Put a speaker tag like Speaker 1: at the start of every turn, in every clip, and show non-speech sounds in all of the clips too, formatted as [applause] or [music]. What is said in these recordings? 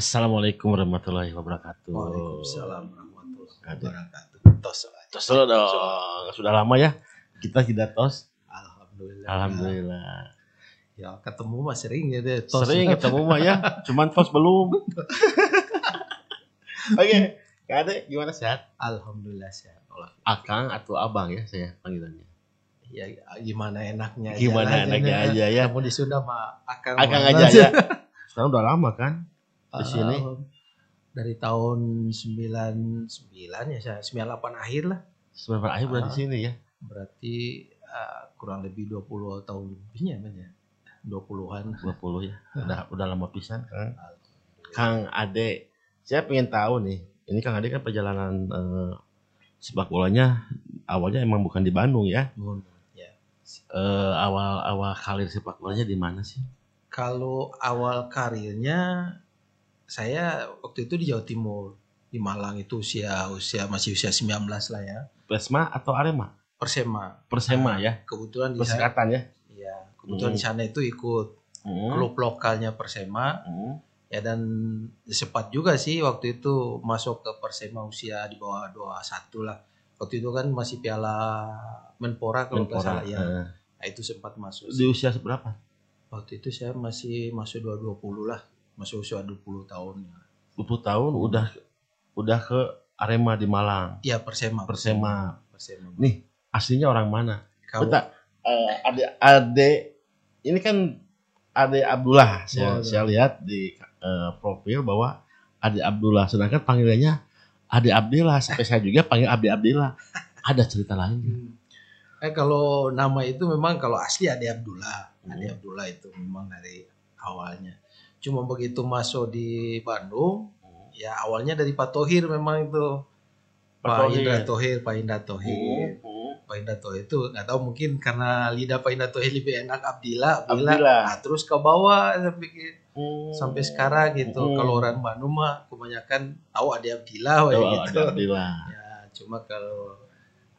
Speaker 1: Assalamualaikum warahmatullahi wabarakatuh.
Speaker 2: Waalaikumsalam warahmatullahi wabarakatuh. Tos aja.
Speaker 1: Tos dong. Sudah lama ya kita tidak tos.
Speaker 2: Alhamdulillah.
Speaker 1: Alhamdulillah.
Speaker 2: Ya ketemu mah sering ya deh. Tos.
Speaker 1: Sering ketemu mah ya, cuman tos belum. [laughs] Oke, Kak Ade gimana sehat?
Speaker 2: Alhamdulillah sehat.
Speaker 1: Akang atau abang ya saya panggilannya.
Speaker 2: Ya gimana enaknya aja
Speaker 1: Gimana
Speaker 2: lah,
Speaker 1: enaknya aja ya.
Speaker 2: Kamu di Sunda mah akang.
Speaker 1: Akang aja ya. Sekarang udah lama kan di sini.
Speaker 2: Dari tahun 99 ya saya 98 akhir lah.
Speaker 1: Sebentar akhir udah di
Speaker 2: Ah.
Speaker 1: sini ya.
Speaker 2: Berarti ah, kurang lebih 20 tahun lebihnya kan ya. 20-an.
Speaker 1: 20 ya. [laughs] Udah udah lama pisan Kang. Kang Ade, saya pengen tahu nih. Ini Kang Ade kan perjalanan eh, sepak bolanya awalnya emang bukan di Bandung ya.
Speaker 2: Nuhun. Ya.
Speaker 1: Eh, awal awal karir sepak bolanya di mana sih?
Speaker 2: Kalau awal karirnya saya waktu itu di Jawa Timur di Malang itu usia usia masih usia 19 lah ya
Speaker 1: Persma atau Arema?
Speaker 2: Persema
Speaker 1: Persema
Speaker 2: Nah,
Speaker 1: ya.
Speaker 2: kebetulan di sana
Speaker 1: ya.
Speaker 2: ya kebetulan di sana itu ikut
Speaker 1: Hmm.
Speaker 2: klub lokalnya Persema
Speaker 1: Hmm.
Speaker 2: ya dan sempat juga sih waktu itu masuk ke Persema usia di bawah 21 lah waktu itu kan masih Piala Menpora kalau nggak salah ya
Speaker 1: Eh,
Speaker 2: nah, itu sempat masuk
Speaker 1: di usia seberapa?
Speaker 2: waktu itu saya masih masuk 220 lah masuk usia 20 tahun
Speaker 1: 20 tahun udah udah ke Arema di Malang.
Speaker 2: ya Persema
Speaker 1: Persema.
Speaker 2: Persema
Speaker 1: Nih, aslinya orang mana?
Speaker 2: Kalau
Speaker 1: Bentar, eh, ade ade ini kan ade Abdullah saya,
Speaker 2: Boleh.
Speaker 1: saya lihat di eh, profil bahwa ade Abdullah sedangkan panggilannya ade Abdillah sampai saya juga panggil Abdi Abdillah ada cerita lain
Speaker 2: Hmm. Eh kalau nama itu memang kalau asli Ade Abdullah,
Speaker 1: Hmm.
Speaker 2: Ade Abdullah itu memang dari awalnya. Cuma begitu masuk di Bandung, ya awalnya dari Pak Tohir memang itu.
Speaker 1: Pak
Speaker 2: Pak. Indra Tohir, Pak Indra Tohir.
Speaker 1: Hmm.
Speaker 2: Pak Indra Tohir itu nggak tahu mungkin karena lidah Pak Indra Tohir lebih enak Abdillah, Abdillah.
Speaker 1: Abdillah.
Speaker 2: Nah, terus ke bawah saya pikir
Speaker 1: Hmm.
Speaker 2: sampai sekarang gitu.
Speaker 1: Hmm.
Speaker 2: Kalau orang Bandung mah kebanyakan tahu Ade Abdillah
Speaker 1: Oh,
Speaker 2: gitu.
Speaker 1: Ade Abdillah
Speaker 2: Ya, cuma kalau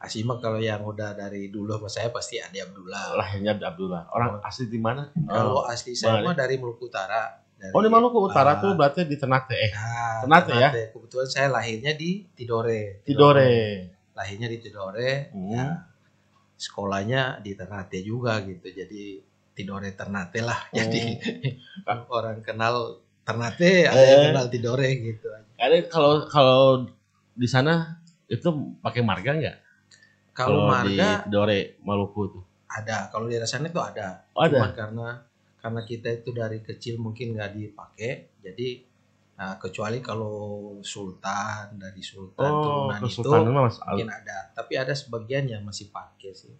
Speaker 2: Asli mah kalau yang udah dari dulu sama saya pasti Ade Abdullah.
Speaker 1: lahirnya Abdullah orang asli di mana
Speaker 2: Kalau
Speaker 1: oh.
Speaker 2: asli saya mah dari Maluku Utara. Dari,
Speaker 1: oh di Maluku Utara
Speaker 2: Ah,
Speaker 1: tuh berarti di Ternate eh
Speaker 2: Nah,
Speaker 1: Ternate ya?
Speaker 2: Kebetulan saya lahirnya di Tidore.
Speaker 1: Tidore
Speaker 2: Lahirnya di Tidore.
Speaker 1: Hmm.
Speaker 2: Ya, sekolahnya di Ternate juga gitu. Jadi Tidore Ternate lah.
Speaker 1: Oh.
Speaker 2: Jadi [laughs] orang kenal Ternate, ada
Speaker 1: Eh.
Speaker 2: yang kenal Tidore gitu.
Speaker 1: ada kalau kalau di sana itu pakai marga nggak
Speaker 2: Kalau
Speaker 1: di
Speaker 2: marga
Speaker 1: Tidore Maluku tuh
Speaker 2: ada, kalau di sana itu ada.
Speaker 1: Oh, ada?
Speaker 2: Cuman karena karena kita itu dari kecil mungkin nggak dipakai, jadi nah, kecuali kalau sultan dari sultan
Speaker 1: oh
Speaker 2: turunan itu
Speaker 1: mas
Speaker 2: mungkin ada. Tapi ada sebagian yang masih pakai sih,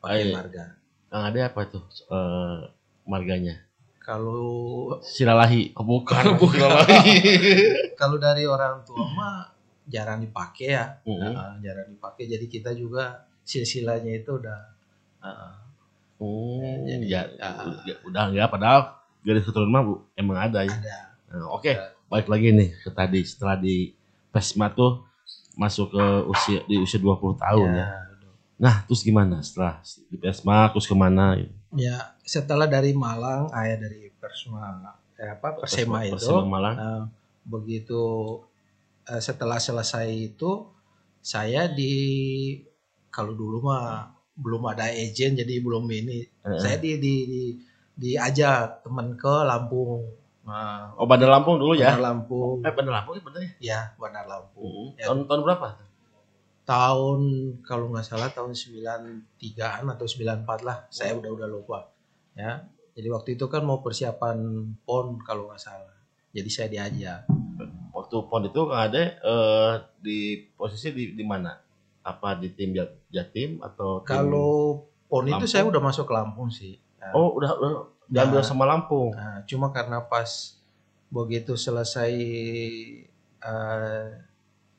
Speaker 2: pakai
Speaker 1: Ah, iya.
Speaker 2: marga.
Speaker 1: yang ada apa tuh eh, marganya
Speaker 2: Kalau
Speaker 1: Silalahi oh, bukan [laughs]
Speaker 2: Bukan.
Speaker 1: Silalahi [laughs]
Speaker 2: kalau dari orang tua mah jarang dipakai ya,
Speaker 1: Mm-mm.
Speaker 2: Nah, jarang dipakai. Jadi kita juga silsilahnya itu udah uh,
Speaker 1: oh ya,
Speaker 2: ah.
Speaker 1: ya, udah enggak padahal garis keturunan mah emang ada ya
Speaker 2: ada.
Speaker 1: Nah, oke balik lagi nih ke tadi setelah di Pesma tuh masuk ke usia di usia 20 tahun ya,
Speaker 2: udah.
Speaker 1: nah terus gimana setelah di Pesma terus ke mana gitu?
Speaker 2: Ya, setelah dari Malang, ayah dari Persema, eh, apa Persema itu,
Speaker 1: Persema Malang
Speaker 2: eh, begitu eh, setelah selesai itu, saya di kalau dulu mah belum ada agent, jadi belum ini.
Speaker 1: Eh,
Speaker 2: Saya di di, di diajak teman ke Lampung. Nah,
Speaker 1: oh Bandar Lampung dulu ya
Speaker 2: Bandar Lampung,
Speaker 1: eh Bandar Lampung ya bener ya
Speaker 2: ya Bandar Lampung. Ya.
Speaker 1: tahun tahun berapa
Speaker 2: Tahun kalau nggak salah tahun 93-an atau 94 lah, saya udah udah lupa. Ya. Jadi waktu itu kan mau persiapan PON kalau nggak salah. Jadi saya diajak.
Speaker 1: waktu pon itu Kang Ade eh, di posisi di di mana? Apa di tim Jat- Jatim atau tim-
Speaker 2: Kalau PON itu
Speaker 1: Lampung?
Speaker 2: saya udah masuk ke Lampung sih. Nah,
Speaker 1: Oh, udah udah diambil
Speaker 2: Nah.
Speaker 1: sama Lampung.
Speaker 2: nah, cuma karena pas begitu selesai eh,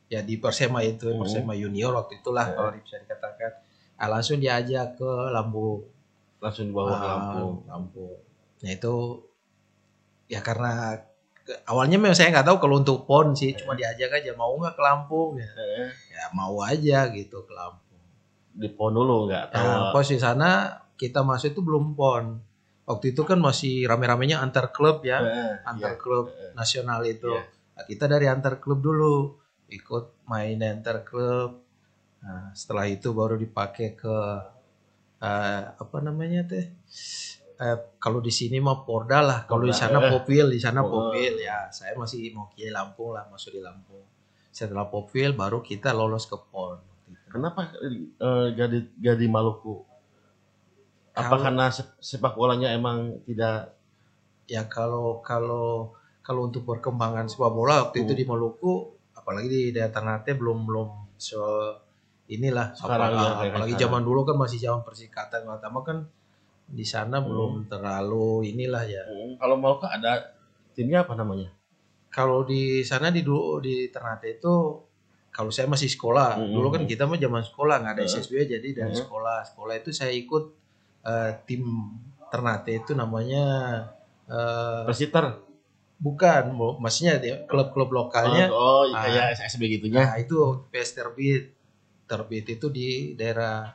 Speaker 2: ya di Persema itu,
Speaker 1: Hmm.
Speaker 2: Persema Junior waktu itulah
Speaker 1: Ya.
Speaker 2: kalau bisa dikatakan. Ah, langsung diajak ke Lampung.
Speaker 1: Langsung dibawa ke
Speaker 2: Ah,
Speaker 1: Lampung.
Speaker 2: Lampung. Nah itu ya karena awalnya memang saya nggak tahu kalau untuk pon sih cuma diajak aja mau nggak ke Lampung ya,
Speaker 1: Eh,
Speaker 2: ya mau aja gitu ke Lampung.
Speaker 1: di pon dulu nggak tahu.
Speaker 2: Nah, pos di sana kita masuk itu belum pon waktu itu kan masih rame-ramenya antar klub ya,
Speaker 1: Eh,
Speaker 2: antar
Speaker 1: iya.
Speaker 2: klub nasional itu.
Speaker 1: Iya.
Speaker 2: Nah, kita dari antar klub dulu ikut main antar klub. Nah, setelah itu baru dipakai ke eh, apa namanya teh? Eh, kalau di sini mah Porda lah, kalau di sana
Speaker 1: eh.
Speaker 2: Popwil, di sana
Speaker 1: Oh.
Speaker 2: Popwil ya. Saya masih mau ke Lampung lah, masuk di Lampung. Setelah Popwil baru kita lolos ke PON.
Speaker 1: Kenapa eh, jadi jadi Maluku? Apa
Speaker 2: Kalau-
Speaker 1: karena se- sepak bolanya emang tidak
Speaker 2: ya kalau kalau kalau untuk perkembangan sepak bola waktu itu
Speaker 1: Hmm.
Speaker 2: di Maluku apalagi di daerah Ternate belum belum se inilah
Speaker 1: Sekarang
Speaker 2: apa-
Speaker 1: ya,
Speaker 2: apalagi zaman dulu kan masih zaman persikatan pertama kan di sana belum terlalu inilah ya
Speaker 1: Hmm, kalau Maluku ada timnya apa namanya?
Speaker 2: Kalau di sana di dulu di Ternate itu kalau saya masih sekolah
Speaker 1: Hmm.
Speaker 2: dulu kan kita mah zaman sekolah nggak ada
Speaker 1: Hmm.
Speaker 2: SSB jadi dari
Speaker 1: Hmm.
Speaker 2: sekolah sekolah itu saya ikut eh, tim Ternate itu namanya eh,
Speaker 1: Persiter.
Speaker 2: Bukan, maksudnya klub-klub lokalnya.
Speaker 1: Oh, oh
Speaker 2: Ah.
Speaker 1: kayak SSB gitunya.
Speaker 2: Nah, itu PS Terbit. Terbit itu di daerah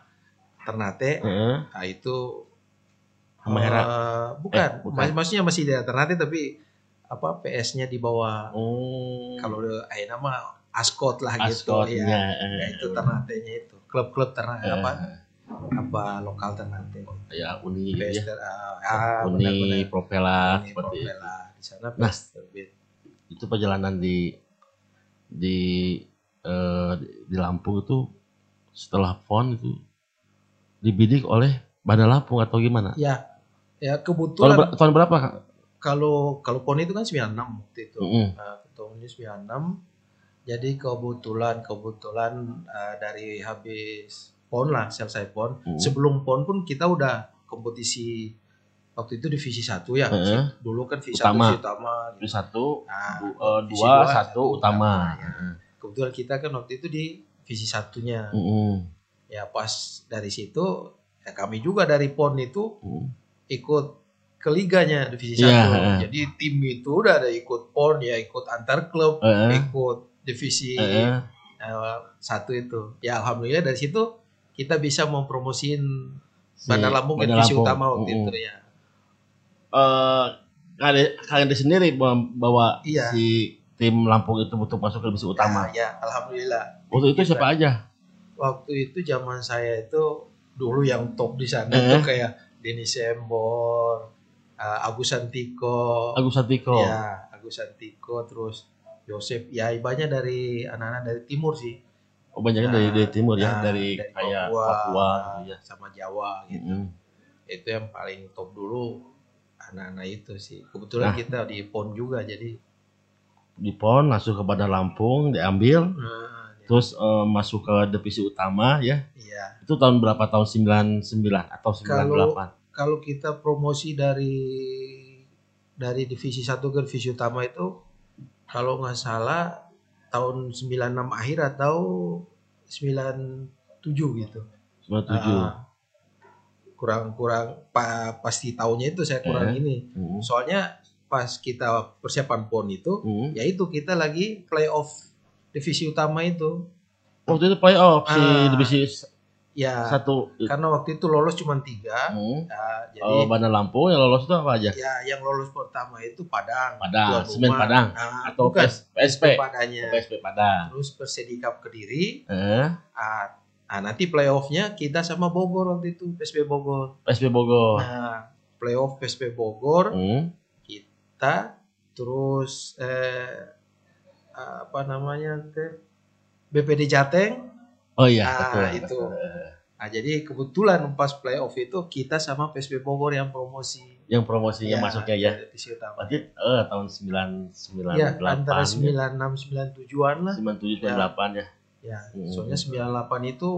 Speaker 2: Ternate.
Speaker 1: Heeh.
Speaker 2: Nah, itu eh, bukan.
Speaker 1: Eh, bukan.
Speaker 2: Mas- maksudnya masih di daerah Ternate tapi apa PS-nya di bawah.
Speaker 1: Oh.
Speaker 2: Kalau eh, nama Ascot lah gitu
Speaker 1: Ascotnya.
Speaker 2: ya.
Speaker 1: eh,
Speaker 2: Ya, itu Ternate-nya itu. Klub-klub Ternate
Speaker 1: eh,
Speaker 2: apa apa lokal Ternate.
Speaker 1: Ya Uni gitu
Speaker 2: PS
Speaker 1: ya.
Speaker 2: Ah, ah,
Speaker 1: Uni. Propela
Speaker 2: Uni
Speaker 1: seperti itu.
Speaker 2: Propela. Di sana
Speaker 1: Nah.
Speaker 2: Terbit.
Speaker 1: itu perjalanan di di eh, di Lampung itu setelah PON itu dibidik oleh Bandar Lampung atau gimana?
Speaker 2: Ya, ya kebetulan
Speaker 1: tahun berapa Kak?
Speaker 2: Kalau kalau PON itu kan 96 waktu itu.
Speaker 1: Mm-mm.
Speaker 2: Nah, tahunnya 96. Jadi kebetulan kebetulan eh, dari habis PON lah, selesai PON.
Speaker 1: Mm.
Speaker 2: Sebelum PON pun kita udah kompetisi waktu itu divisi 1 ya.
Speaker 1: Heeh.
Speaker 2: Dulu kan divisi
Speaker 1: Utama.
Speaker 2: 1 divisi utama.
Speaker 1: Itu satu,
Speaker 2: Nah,
Speaker 1: du- eh, dua,
Speaker 2: dua,
Speaker 1: satu
Speaker 2: satu
Speaker 1: utama.
Speaker 2: utama, ya. kebetulan kita kan waktu itu di divisi satunya.
Speaker 1: Mm-mm.
Speaker 2: Ya pas dari situ ya kami juga dari PON itu
Speaker 1: Mm.
Speaker 2: ikut ke liganya divisi
Speaker 1: Iya,
Speaker 2: satu.
Speaker 1: heeh.
Speaker 2: Jadi tim itu udah ada ikut PON ya ikut antar klub,
Speaker 1: Heeh.
Speaker 2: ikut divisi
Speaker 1: Heeh.
Speaker 2: eh, satu itu. Ya alhamdulillah dari situ kita bisa mempromosiin
Speaker 1: Si
Speaker 2: Bandar Lampung ke
Speaker 1: Bandar
Speaker 2: divisi
Speaker 1: Lampung.
Speaker 2: utama waktu itu ya.
Speaker 1: Eh, kalian kalian sendiri bawa- bawa
Speaker 2: Iya.
Speaker 1: si tim Lampung itu untuk masuk ke divisi utama.
Speaker 2: Nah, ya alhamdulillah.
Speaker 1: Waktu itu siapa aja?
Speaker 2: Waktu itu zaman saya itu dulu yang top di sana
Speaker 1: Eh.
Speaker 2: itu kayak Denny Sembor, eh, Agus Santiko,
Speaker 1: Agus Satiko.
Speaker 2: ya Agus Santiko terus Yosef ya banyak dari anak-anak dari timur sih
Speaker 1: Oh, banyaknya dari,
Speaker 2: Nah,
Speaker 1: dari timur ya,
Speaker 2: nah,
Speaker 1: dari,
Speaker 2: dari
Speaker 1: kayak
Speaker 2: Papua,
Speaker 1: Papua, gitu ya.
Speaker 2: sama Jawa gitu
Speaker 1: Mm-mm.
Speaker 2: itu yang paling top dulu anak-anak itu sih kebetulan
Speaker 1: Nah.
Speaker 2: kita di PON juga jadi
Speaker 1: Di PON masuk ke Bandar Lampung, diambil,
Speaker 2: nah,
Speaker 1: terus eh, masuk ke divisi utama ya.
Speaker 2: iya
Speaker 1: Itu tahun berapa? Tahun 99 atau 98?
Speaker 2: kalau kita promosi dari dari divisi 1 ke divisi utama itu kalau nggak salah tahun 96 akhir atau 97 gitu
Speaker 1: 97.
Speaker 2: Ah, kurang kurang pa- pasti tahunnya itu saya kurang
Speaker 1: Eh.
Speaker 2: ini
Speaker 1: Mm.
Speaker 2: soalnya pas kita persiapan pon itu
Speaker 1: Mm.
Speaker 2: yaitu kita lagi playoff divisi utama itu
Speaker 1: Waktu itu playoff si
Speaker 2: Ah.
Speaker 1: divisi
Speaker 2: ya
Speaker 1: satu.
Speaker 2: karena waktu itu lolos cuma tiga
Speaker 1: Mm.
Speaker 2: ya, jadi
Speaker 1: Oh, Bandar Lampung yang lolos itu apa aja?
Speaker 2: ya yang lolos pertama itu Padang
Speaker 1: Padang, Semen. Padang.
Speaker 2: Nah,
Speaker 1: Atau
Speaker 2: bukan,
Speaker 1: PS, PSP?
Speaker 2: Padangnya
Speaker 1: PSP Padang.
Speaker 2: terus Persedikap Kediri
Speaker 1: Eh,
Speaker 2: ah, ah, nanti playoffnya kita sama Bogor waktu itu PSB Bogor
Speaker 1: PSP Bogor.
Speaker 2: nah playoff PSB Bogor
Speaker 1: Mm.
Speaker 2: kita terus eh, apa namanya teh BPD Jateng
Speaker 1: Oh iya,
Speaker 2: Ah,
Speaker 1: betul.
Speaker 2: itu.
Speaker 1: betul.
Speaker 2: Nah jadi kebetulan pas playoff itu kita sama PSB Bogor yang promosi
Speaker 1: Yang promosinya masuknya ya.
Speaker 2: divisi utama
Speaker 1: Berarti eh tahun 998
Speaker 2: ya antara 96 97-an lah
Speaker 1: 97 98 ya.
Speaker 2: ya
Speaker 1: Hmm.
Speaker 2: soalnya 98 itu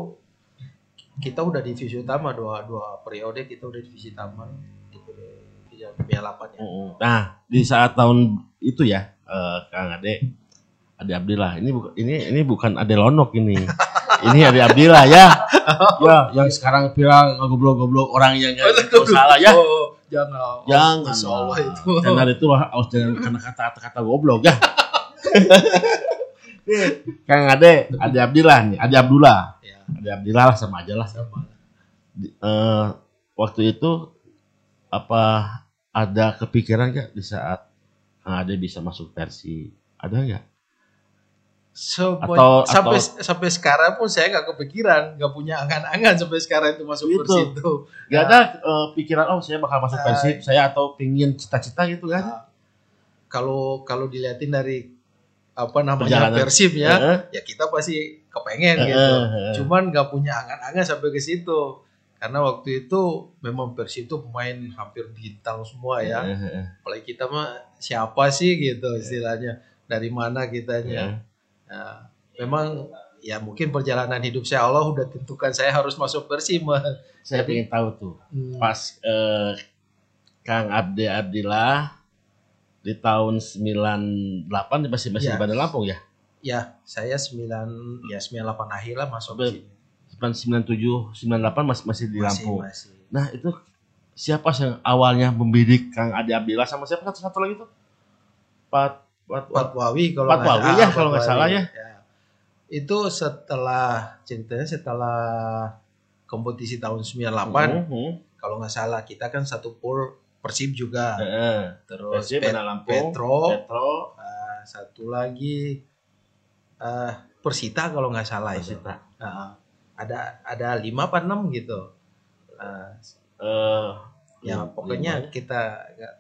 Speaker 2: kita udah divisi utama dua dua periode kita udah divisi utama di divisi 98 ya
Speaker 1: Mm-mm. Nah, di saat tahun itu ya, eh, Kang Ade, Ade Abdillah. Ini bukan ini ini bukan Ade Lonok ini. [laughs] ini Ade Abdillah ya. ya, yang sekarang bilang goblok-goblok orang yang nggak tahu salah ya.
Speaker 2: Oh, jangan
Speaker 1: Jangan.
Speaker 2: Masya Allah
Speaker 1: lah.
Speaker 2: itu
Speaker 1: Channel itu lah, harus jangan karena kata-kata goblok ya. [laughs] Nih, Kang Ade, Ade Abdillah nih, Ade Abdullah.
Speaker 2: ya
Speaker 1: Ade Abdillah lah sama aja lah.
Speaker 2: sama
Speaker 1: Di- eh, waktu itu apa ada kepikiran nggak di saat Kang Ade bisa masuk versi ada nggak
Speaker 2: So,
Speaker 1: Atau-
Speaker 2: sampai
Speaker 1: atau-
Speaker 2: sampai sekarang pun saya nggak kepikiran, nggak punya angan-angan sampai sekarang itu masuk
Speaker 1: Itu.
Speaker 2: Persib itu.
Speaker 1: nggak ada eh, pikiran oh saya bakal masuk
Speaker 2: Ah.
Speaker 1: Persib saya atau pingin cita-cita gitu kan
Speaker 2: Nah, kalau kalau dilihatin dari apa namanya
Speaker 1: Perjalanan.
Speaker 2: Persib ya,
Speaker 1: Heeh.
Speaker 2: ya kita pasti kepengen
Speaker 1: Heeh,
Speaker 2: gitu. Cuman nggak punya angan-angan sampai ke situ. Karena waktu itu memang Persib itu pemain hampir bintang semua ya. Apalagi kita mah siapa sih gitu istilahnya. Dari mana kitanya.
Speaker 1: Heeh.
Speaker 2: Nah, memang ya mungkin perjalanan hidup saya Allah udah tentukan saya harus masuk Persib. mah.
Speaker 1: saya
Speaker 2: Jadi-
Speaker 1: pengen tahu tuh
Speaker 2: Hmm,
Speaker 1: pas eh, Kang Abde Abdillah di tahun 98 masih masih
Speaker 2: Ya.
Speaker 1: di Bandar Lampung ya
Speaker 2: ya saya 9 ya 98 akhir lah masuk ke sini.
Speaker 1: 97 98 masih masih di
Speaker 2: Masih,
Speaker 1: Lampung
Speaker 2: masih.
Speaker 1: nah itu siapa sih yang awalnya membidik Kang Ade Abdillah sama siapa satu, satu lagi tuh Pat,
Speaker 2: Patwawi kalau
Speaker 1: Pat
Speaker 2: nggak
Speaker 1: Wawi
Speaker 2: salah,
Speaker 1: ya, kalau nggak
Speaker 2: Patwawi.
Speaker 1: salah ya.
Speaker 2: Itu setelah ceritanya setelah kompetisi tahun 98
Speaker 1: Mhm.
Speaker 2: kalau nggak salah kita kan satu pool Persib juga.
Speaker 1: Heeh.
Speaker 2: Terus
Speaker 1: Persib,
Speaker 2: Pet-
Speaker 1: Lampung,
Speaker 2: Petro,
Speaker 1: Petro,
Speaker 2: eh, satu lagi eh, Persita kalau nggak salah itu.
Speaker 1: Persita.
Speaker 2: Nah, ada ada lima apa enam gitu. Eh,
Speaker 1: Eh,
Speaker 2: ya pokoknya
Speaker 1: lima ya.
Speaker 2: kita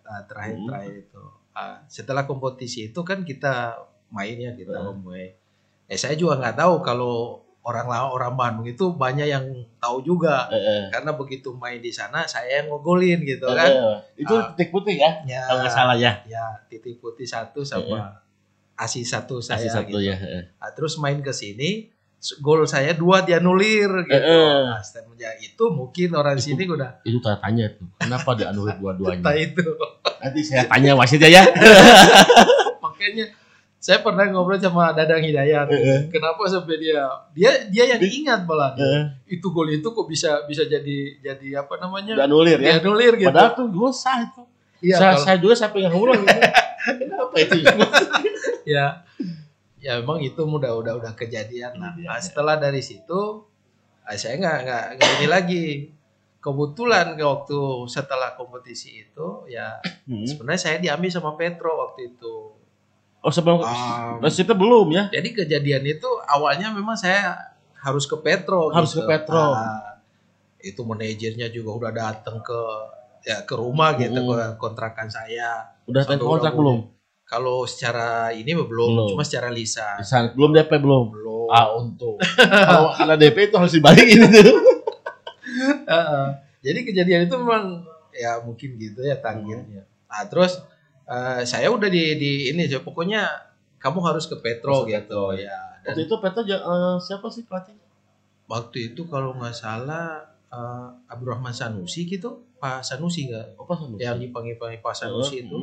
Speaker 2: uh, terakhir
Speaker 1: Hmm.
Speaker 2: itu Uh, setelah kompetisi itu kan kita main ya kita away. eh saya juga nggak tahu kalau orang orang Bandung itu banyak yang tahu juga
Speaker 1: eh.
Speaker 2: karena begitu main di sana saya yang ngegolin gitu kan
Speaker 1: itu
Speaker 2: Ah.
Speaker 1: titik putih ya
Speaker 2: ya
Speaker 1: kalau nggak salah ya
Speaker 2: ya titik putih satu sama asi satu saya
Speaker 1: kasih satu
Speaker 2: gitu.
Speaker 1: ya.
Speaker 2: Nah, terus main ke sini gol saya dua dianulir gitu.
Speaker 1: Eh,
Speaker 2: nah, itu mungkin orang
Speaker 1: Itu-
Speaker 2: sini udah
Speaker 1: itu tanya tanya tuh kenapa dianulir dua-duanya?
Speaker 2: Entah itu.
Speaker 1: Nanti saya tanya wasitnya ya. [laughs]
Speaker 2: Makanya saya pernah ngobrol sama Dadang Hidayat.
Speaker 1: Eh, eh.
Speaker 2: kenapa sampai dia dia dia yang ingat malah itu gol itu kok bisa bisa jadi jadi apa namanya?
Speaker 1: Dianulir ya?
Speaker 2: Dianulir gitu.
Speaker 1: Padahal tuh gue sah itu.
Speaker 2: Iya
Speaker 1: saya,
Speaker 2: kalau-
Speaker 1: saya juga sampai nggak ngulang gitu. [laughs] kenapa? Itu [laughs]
Speaker 2: ya ya memang itu udah udah udah kejadian lah
Speaker 1: Iya,
Speaker 2: nah,
Speaker 1: iya.
Speaker 2: setelah dari situ ah, saya nggak nggak nggak ini lagi kebetulan ke waktu setelah kompetisi itu ya
Speaker 1: Hmm.
Speaker 2: sebenarnya saya diambil sama Petro waktu itu
Speaker 1: oh sebelum
Speaker 2: Um,
Speaker 1: wasitnya belum ya
Speaker 2: Jadi kejadian itu awalnya memang saya harus ke Petro.
Speaker 1: Harus ke Petro.
Speaker 2: Nah, itu manajernya juga udah datang ke ya ke rumah gitu
Speaker 1: Hmm.
Speaker 2: ke kontrakan saya.
Speaker 1: udah tanda kontrak belum
Speaker 2: Kalau secara ini belum,
Speaker 1: Belum.
Speaker 2: cuma secara lisan.
Speaker 1: Di sana belum DP belum
Speaker 2: Belum.
Speaker 1: ah untung kalau ada DP itu harus dibalikin itu [laughs]
Speaker 2: Heeh. Jadi kejadian itu memang ya mungkin gitu ya takdirnya. Nah, terus eh, saya udah di di ini ya, pokoknya kamu harus ke Petro
Speaker 1: ke
Speaker 2: gitu
Speaker 1: Petro.
Speaker 2: ya. Dan
Speaker 1: waktu itu Petro eh, siapa sih pelatih
Speaker 2: waktu itu kalau nggak salah eh, Abdurrahman Sanusi gitu Pak Sanusi nggak
Speaker 1: apa Sanusi?
Speaker 2: yang dipanggil panggil Pak Sanusi
Speaker 1: Hmm.
Speaker 2: itu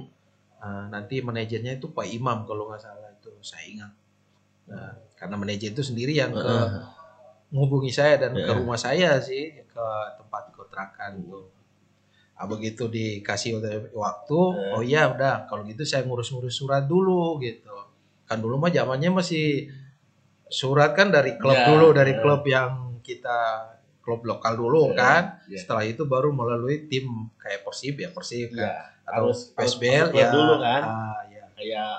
Speaker 2: Eh, nanti manajernya itu Pak Imam kalau nggak salah itu saya ingat. Nah, karena manajer itu sendiri yang ke menghubungi saya dan ke
Speaker 1: Heeh.
Speaker 2: rumah saya sih ke tempat kontrakan tuh ah, begitu dikasih waktu
Speaker 1: Heeh.
Speaker 2: oh iya udah kalau gitu saya ngurus-ngurus surat dulu gitu. Kan dulu mah zamannya masih surat kan dari klub
Speaker 1: Ya,
Speaker 2: dulu dari klub yang kita klub lokal dulu
Speaker 1: Ya,
Speaker 2: kan
Speaker 1: ya.
Speaker 2: setelah itu baru melalui tim kayak Persib ya Persib kan
Speaker 1: Iya,
Speaker 2: atau
Speaker 1: harus-
Speaker 2: PSBL ya
Speaker 1: dulu kan.
Speaker 2: ah, ya.
Speaker 1: kayak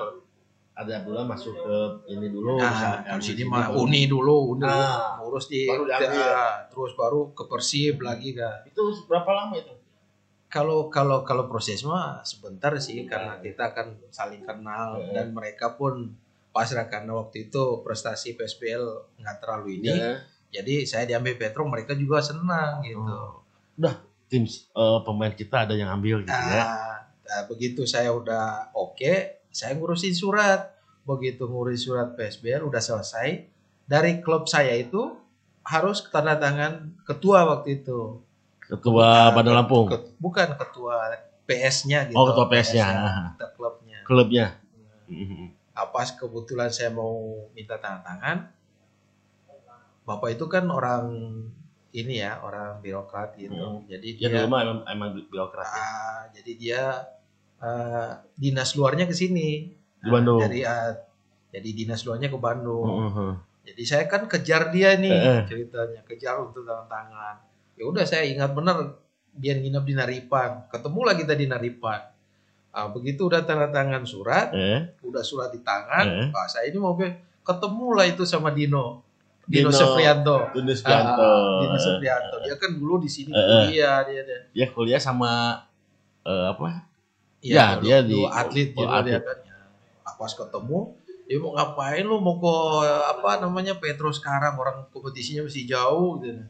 Speaker 1: ada Abdullah masuk ke ini dulu
Speaker 2: Nah, kalau sini
Speaker 1: Di
Speaker 2: mah Uni dulu, Uni
Speaker 1: Ah,
Speaker 2: ngurus di
Speaker 1: baru diambil.
Speaker 2: ah, terus baru ke Persib lagi kan.
Speaker 1: itu berapa lama itu
Speaker 2: Kalau kalau kalau proses mah sebentar sih karena kita kan saling kenal
Speaker 1: Ya.
Speaker 2: dan mereka pun pasrah karena waktu itu prestasi PSBL nggak terlalu ini.
Speaker 1: ya.
Speaker 2: Jadi saya diambil Petro, mereka juga senang gitu.
Speaker 1: Oh. tim eh, pemain kita ada yang ambil gitu ya
Speaker 2: Nah, nah, begitu saya udah oke, saya ngurusin surat. Begitu ngurus surat PSBL udah selesai, dari klub saya itu harus tanda tangan ketua waktu itu.
Speaker 1: ketua Bandar Lampung
Speaker 2: ket- bukan ketua PS-nya gitu.
Speaker 1: Oh, ketua PS-nya.
Speaker 2: ketua klubnya.
Speaker 1: klubnya
Speaker 2: Hmm. Pas kebetulan saya mau minta tanda tangan, bapak itu kan orang ini ya, orang birokrat gitu.
Speaker 1: Hmm.
Speaker 2: Jadi
Speaker 1: ya
Speaker 2: dia
Speaker 1: dulu emang, emang birokrat ya.
Speaker 2: Ah, jadi dia eh, dinas luarnya ke sini.
Speaker 1: Di Bandung.
Speaker 2: Nah, Jadi ah, jadi dinas luarnya ke Bandung.
Speaker 1: Mhm.
Speaker 2: Jadi saya kan kejar dia nih
Speaker 1: Eh, eh.
Speaker 2: ceritanya, kejar untuk tanda tangan. Ya udah saya ingat bener dia nginep di Naripan. Ketemulah kita di Naripan. Ah, begitu udah tanda tangan surat,
Speaker 1: Eh,
Speaker 2: udah surat di tangan,
Speaker 1: Eh.
Speaker 2: ah, saya ini mau ke- ketemulah itu sama Dino. Dino,
Speaker 1: Dino.
Speaker 2: Sefrianto.
Speaker 1: Tunis
Speaker 2: Ah,
Speaker 1: Pianto.
Speaker 2: Dino Sefrianto. Dia kan dulu di sini
Speaker 1: eh.
Speaker 2: kuliah dia, dia.
Speaker 1: Dia kuliah sama eh, apa?
Speaker 2: Iya,
Speaker 1: Ya,
Speaker 2: dulu-
Speaker 1: dia di-
Speaker 2: atlet
Speaker 1: oh,
Speaker 2: dia
Speaker 1: atlet.
Speaker 2: kan. Ya, pas ketemu, dia mau ngapain lu mau ke apa namanya Petro sekarang orang kompetisinya masih jauh gitu.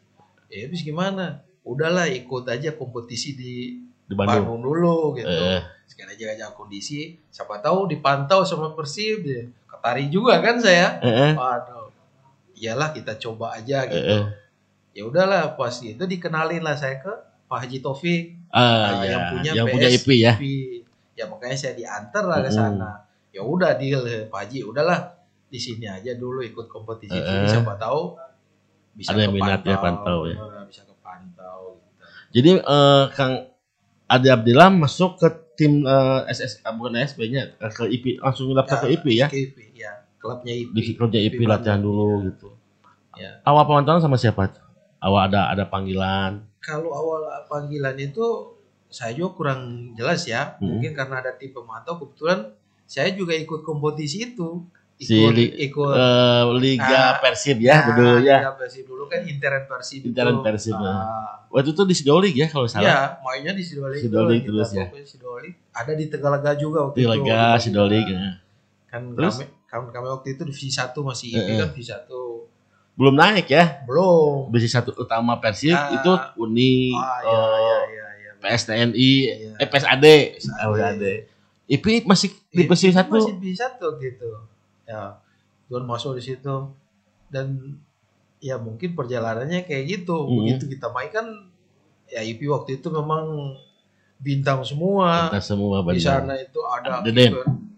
Speaker 2: Ya habis gimana? Udahlah ikut aja kompetisi di
Speaker 1: Di Bandung.
Speaker 2: Bandung dulu gitu.
Speaker 1: Eh,
Speaker 2: Sekali aja jaga kondisi, siapa tahu dipantau sama Persib ya. Ketari juga kan saya.
Speaker 1: eh,
Speaker 2: Waduh. Iyalah kita coba aja gitu.
Speaker 1: eh.
Speaker 2: Ya udahlah pas itu dikenalin lah saya ke Pak Haji Taufik
Speaker 1: Ah,
Speaker 2: Nah,
Speaker 1: ya.
Speaker 2: yang punya
Speaker 1: yang
Speaker 2: PS
Speaker 1: punya IP ya.
Speaker 2: TV. Ya makanya saya diantar lah ke sana. Ya udah deal Pak Haji, udahlah di sini aja dulu ikut kompetisi ini
Speaker 1: eh.
Speaker 2: siapa tahu bisa
Speaker 1: Ada yang minat ya, pantau ya.
Speaker 2: eh, Bisa kepantau gitu.
Speaker 1: Jadi eh, Kang Ade Abdillah masuk ke tim eh, SS bukan SB-nya ke, ke IP langsung daftar ke IP ya.
Speaker 2: KIP ya, klubnya IP.
Speaker 1: Di kerja IP
Speaker 2: Bandung,
Speaker 1: latihan dulu
Speaker 2: ya.
Speaker 1: gitu.
Speaker 2: Ya.
Speaker 1: Awal pemantauan sama siapa? Awal ada ada panggilan.
Speaker 2: Kalau awal panggilan itu saya juga kurang jelas ya.
Speaker 1: Hmm.
Speaker 2: Mungkin karena ada tim pemantau kebetulan saya juga ikut kompetisi itu.
Speaker 1: Si
Speaker 2: Ikut,
Speaker 1: li-
Speaker 2: ikut
Speaker 1: Eh, Liga
Speaker 2: Ah,
Speaker 1: Persib ya, dulu ya.
Speaker 2: Liga Persib dulu kan intern Persib.
Speaker 1: Intern
Speaker 2: itu.
Speaker 1: Persib, ya.
Speaker 2: Ah,
Speaker 1: Waktu itu di Sidolik ya kalau salah.
Speaker 2: Iya, mainnya di Sidolik.
Speaker 1: Sidolik terus ya.
Speaker 2: Sidolik. Ada di Tegalaga juga waktu
Speaker 1: Di
Speaker 2: itu. Di
Speaker 1: Sidolik.
Speaker 2: Liga.
Speaker 1: ya.
Speaker 2: Kan
Speaker 1: Terus?
Speaker 2: kami, kami, kami waktu itu divisi 1 masih IP kan divisi 1.
Speaker 1: Belum naik ya.
Speaker 2: Belum.
Speaker 1: Divisi satu utama Persib
Speaker 2: Ah.
Speaker 1: itu Uni,
Speaker 2: Ah, iya,
Speaker 1: eh,
Speaker 2: iya, iya, iya.
Speaker 1: PSTNI,
Speaker 2: Iya.
Speaker 1: eh PSAD,
Speaker 2: PSAD.
Speaker 1: IP masih di
Speaker 2: Iya, itu
Speaker 1: satu.
Speaker 2: Masih divisi 1 gitu. Ya, Tuan masuk di situ dan ya mungkin perjalanannya kayak gitu.
Speaker 1: Hmm.
Speaker 2: Begitu kita main kan ya IP waktu itu memang bintang semua.
Speaker 1: Kita semua
Speaker 2: di sana itu ada
Speaker 1: Deden.
Speaker 2: kiper.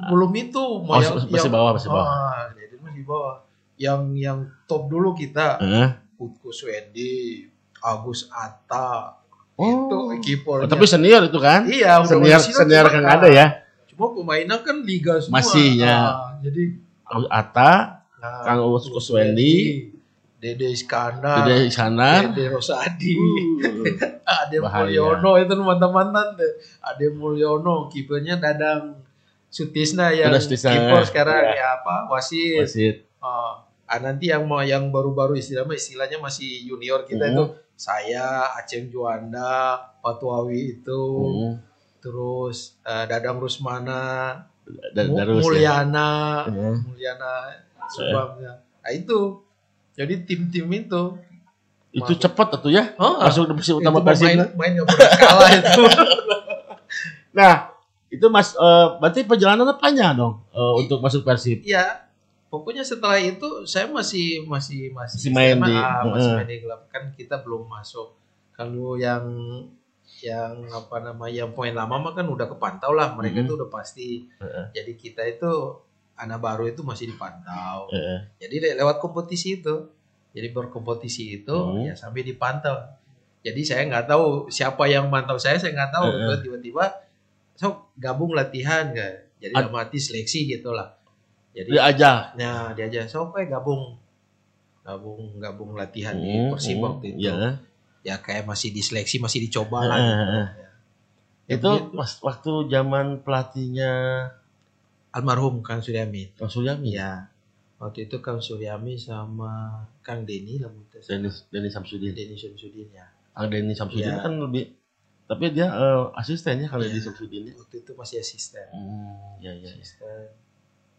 Speaker 2: Belum itu
Speaker 1: Oh, masih bawah, masih bawah.
Speaker 2: Ah, Deden masih bawah yang yang top dulu kita
Speaker 1: Heeh.
Speaker 2: Putkus Wendy Agus Atta
Speaker 1: Oh.
Speaker 2: itu kipernya
Speaker 1: Oh, tapi senior itu kan?
Speaker 2: iya udah
Speaker 1: Senior
Speaker 2: masih
Speaker 1: senior kan ada ya.
Speaker 2: cuma pemainnya kan liga semua
Speaker 1: Masih, ya.
Speaker 2: Ah, jadi
Speaker 1: Atta,
Speaker 2: nah,
Speaker 1: Kang Uus Kuswendi,
Speaker 2: Dede Iskandar
Speaker 1: Dede Iskandar.
Speaker 2: Dede Rosadi
Speaker 1: Uh, [laughs]
Speaker 2: Ade
Speaker 1: Bahaya.
Speaker 2: Mulyono itu mantan-mantan deh. Ade Mulyono kipernya Dadang Sutisna yang kiper sekarang
Speaker 1: iya.
Speaker 2: ya apa wasit.
Speaker 1: wasit.
Speaker 2: Ah, ah, nanti yang mau yang baru-baru istilahnya istilahnya masih junior kita
Speaker 1: Mhm.
Speaker 2: itu saya Aceh Juanda, Patwawi itu,
Speaker 1: Hmm.
Speaker 2: terus eh, Dadang Rusmana, Mu-
Speaker 1: Darus ya.
Speaker 2: Mulyana,
Speaker 1: Heeh.
Speaker 2: Mulyana Subangnya. Nah itu. Jadi tim-tim itu
Speaker 1: Itu
Speaker 2: Masuk.
Speaker 1: cepat tuh ya.
Speaker 2: Oh,
Speaker 1: Masuk divisi
Speaker 2: itu
Speaker 1: utama
Speaker 2: main
Speaker 1: Persib.
Speaker 2: main nggak pernah kalah itu. [laughs]
Speaker 1: Nah, itu Mas eh, berarti perjalanannya panjang dong eh, untuk masuk Persib.
Speaker 2: Iya, pokoknya setelah itu saya masih masih masih,
Speaker 1: Masih main di-
Speaker 2: masih
Speaker 1: Heeh.
Speaker 2: main di klub kan kita belum masuk. Kalau yang yang apa nama yang poin lama mah kan udah kepantau lah mereka
Speaker 1: Mhm.
Speaker 2: itu udah pasti.
Speaker 1: Heeh.
Speaker 2: Jadi kita itu anak baru itu masih dipantau.
Speaker 1: Heeh.
Speaker 2: Jadi le- lewat kompetisi itu. Jadi berkompetisi itu
Speaker 1: Hmm.
Speaker 2: ya sampai dipantau. Jadi saya nggak tahu siapa yang mantau saya, saya nggak tahu. Tiba-tiba sok gabung latihan kan. Jadi
Speaker 1: Ad-
Speaker 2: arti seleksi gitulah. Jadi
Speaker 1: Dia aja.
Speaker 2: Nah, dia aja sok eh gabung gabung gabung latihan di
Speaker 1: Hmm,
Speaker 2: Persib
Speaker 1: hmm,
Speaker 2: waktu itu.
Speaker 1: Iya.
Speaker 2: Ya kayak masih diseleksi, masih dicoba lah. Gitu. Ya. Ya,
Speaker 1: Itu pas waktu zaman pelatihnya
Speaker 2: almarhum Kang Suryami.
Speaker 1: Kang Suryami.
Speaker 2: Ya. Waktu itu Kang Suryami sama Kang Deni lah.
Speaker 1: Denis Denis Samsudin.
Speaker 2: Deni Syamsuddin ya.
Speaker 1: Kang Denis Samsudin
Speaker 2: Iya.
Speaker 1: kan lebih tapi dia eh, asistennya kalau
Speaker 2: Iya.
Speaker 1: di ya.
Speaker 2: Waktu itu masih asisten.
Speaker 1: Hmm, ya ya. ya.
Speaker 2: Asisten.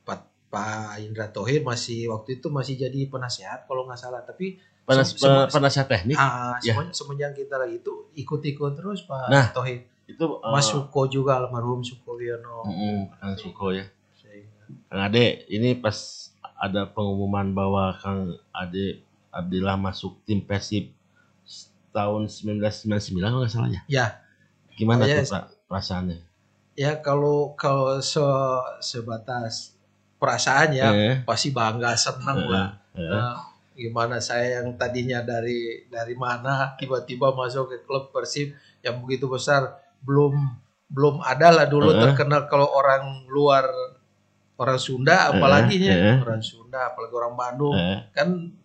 Speaker 2: Pak Pak Indra Tohir masih waktu itu masih jadi penasehat kalau nggak salah. Tapi
Speaker 1: Penas,
Speaker 2: Sem- sem-
Speaker 1: pe- penasihat teknik
Speaker 2: ah,
Speaker 1: Ya.
Speaker 2: semenjak, semenjak kita lagi itu ikut-ikut terus Pak
Speaker 1: Nah.
Speaker 2: Tohir.
Speaker 1: itu eh,
Speaker 2: Mas Suko juga almarhum Suko Wiono.
Speaker 1: mm, Kang Suko ya. Kang Ade, ini pas ada pengumuman bahwa Kang Ade Abdillah masuk tim Persib tahun 1999 kalau nggak salah ya.
Speaker 2: Ya,
Speaker 1: Gimana
Speaker 2: Oh, iya.
Speaker 1: tuh perasaannya?
Speaker 2: ya kalau kalau se, sebatas perasaan ya
Speaker 1: Eh,
Speaker 2: pasti bangga senang
Speaker 1: eh,
Speaker 2: lah.
Speaker 1: eh,
Speaker 2: Nah, gimana saya yang tadinya dari dari mana tiba-tiba masuk ke klub Persib yang begitu besar belum belum ada lah dulu
Speaker 1: Eh.
Speaker 2: terkenal kalau orang luar orang Sunda apalagi
Speaker 1: Eh,
Speaker 2: ya
Speaker 1: eh.
Speaker 2: orang Sunda apalagi orang Bandung
Speaker 1: eh,
Speaker 2: kan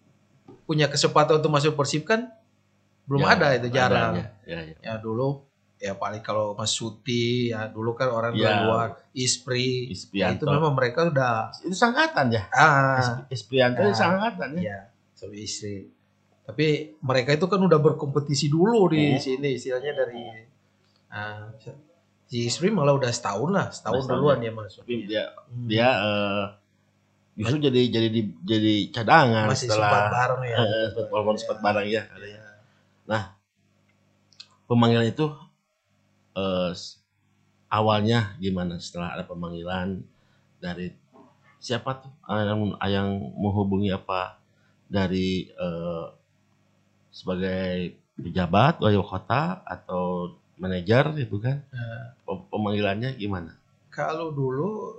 Speaker 2: punya kesempatan untuk masuk Persib kan belum
Speaker 1: Ya,
Speaker 2: ada itu jarang.
Speaker 1: Ya, ya.
Speaker 2: Ya dulu ya paling kalau Mas Suti ya dulu kan orang
Speaker 1: Ya.
Speaker 2: luar Ispri ya,
Speaker 1: Isprianto.
Speaker 2: itu memang mereka udah
Speaker 1: itu sangkatan ya.
Speaker 2: ah
Speaker 1: Isprianto
Speaker 2: Ya.
Speaker 1: itu sangkatan ya.
Speaker 2: ya istri. Tapi mereka itu kan udah berkompetisi dulu di
Speaker 1: Hmm.
Speaker 2: sini istilahnya dari ah, si Ispri malah udah setahun lah, setahun duluan ya masuk.
Speaker 1: Tapi dia
Speaker 2: Hmm.
Speaker 1: dia eh, justru jadi jadi di, jadi cadangan
Speaker 2: masih sempat
Speaker 1: setelah
Speaker 2: bareng ya.
Speaker 1: eh, sempat walaupun sempat bareng ya.
Speaker 2: Iya.
Speaker 1: Pemanggilan itu eh, awalnya gimana? Setelah ada pemanggilan dari siapa tuh? Yang yang menghubungi apa? Dari eh, sebagai pejabat wali kota atau manajer gitu kan?
Speaker 2: Nah,
Speaker 1: Pem- pemanggilannya gimana?
Speaker 2: kalau dulu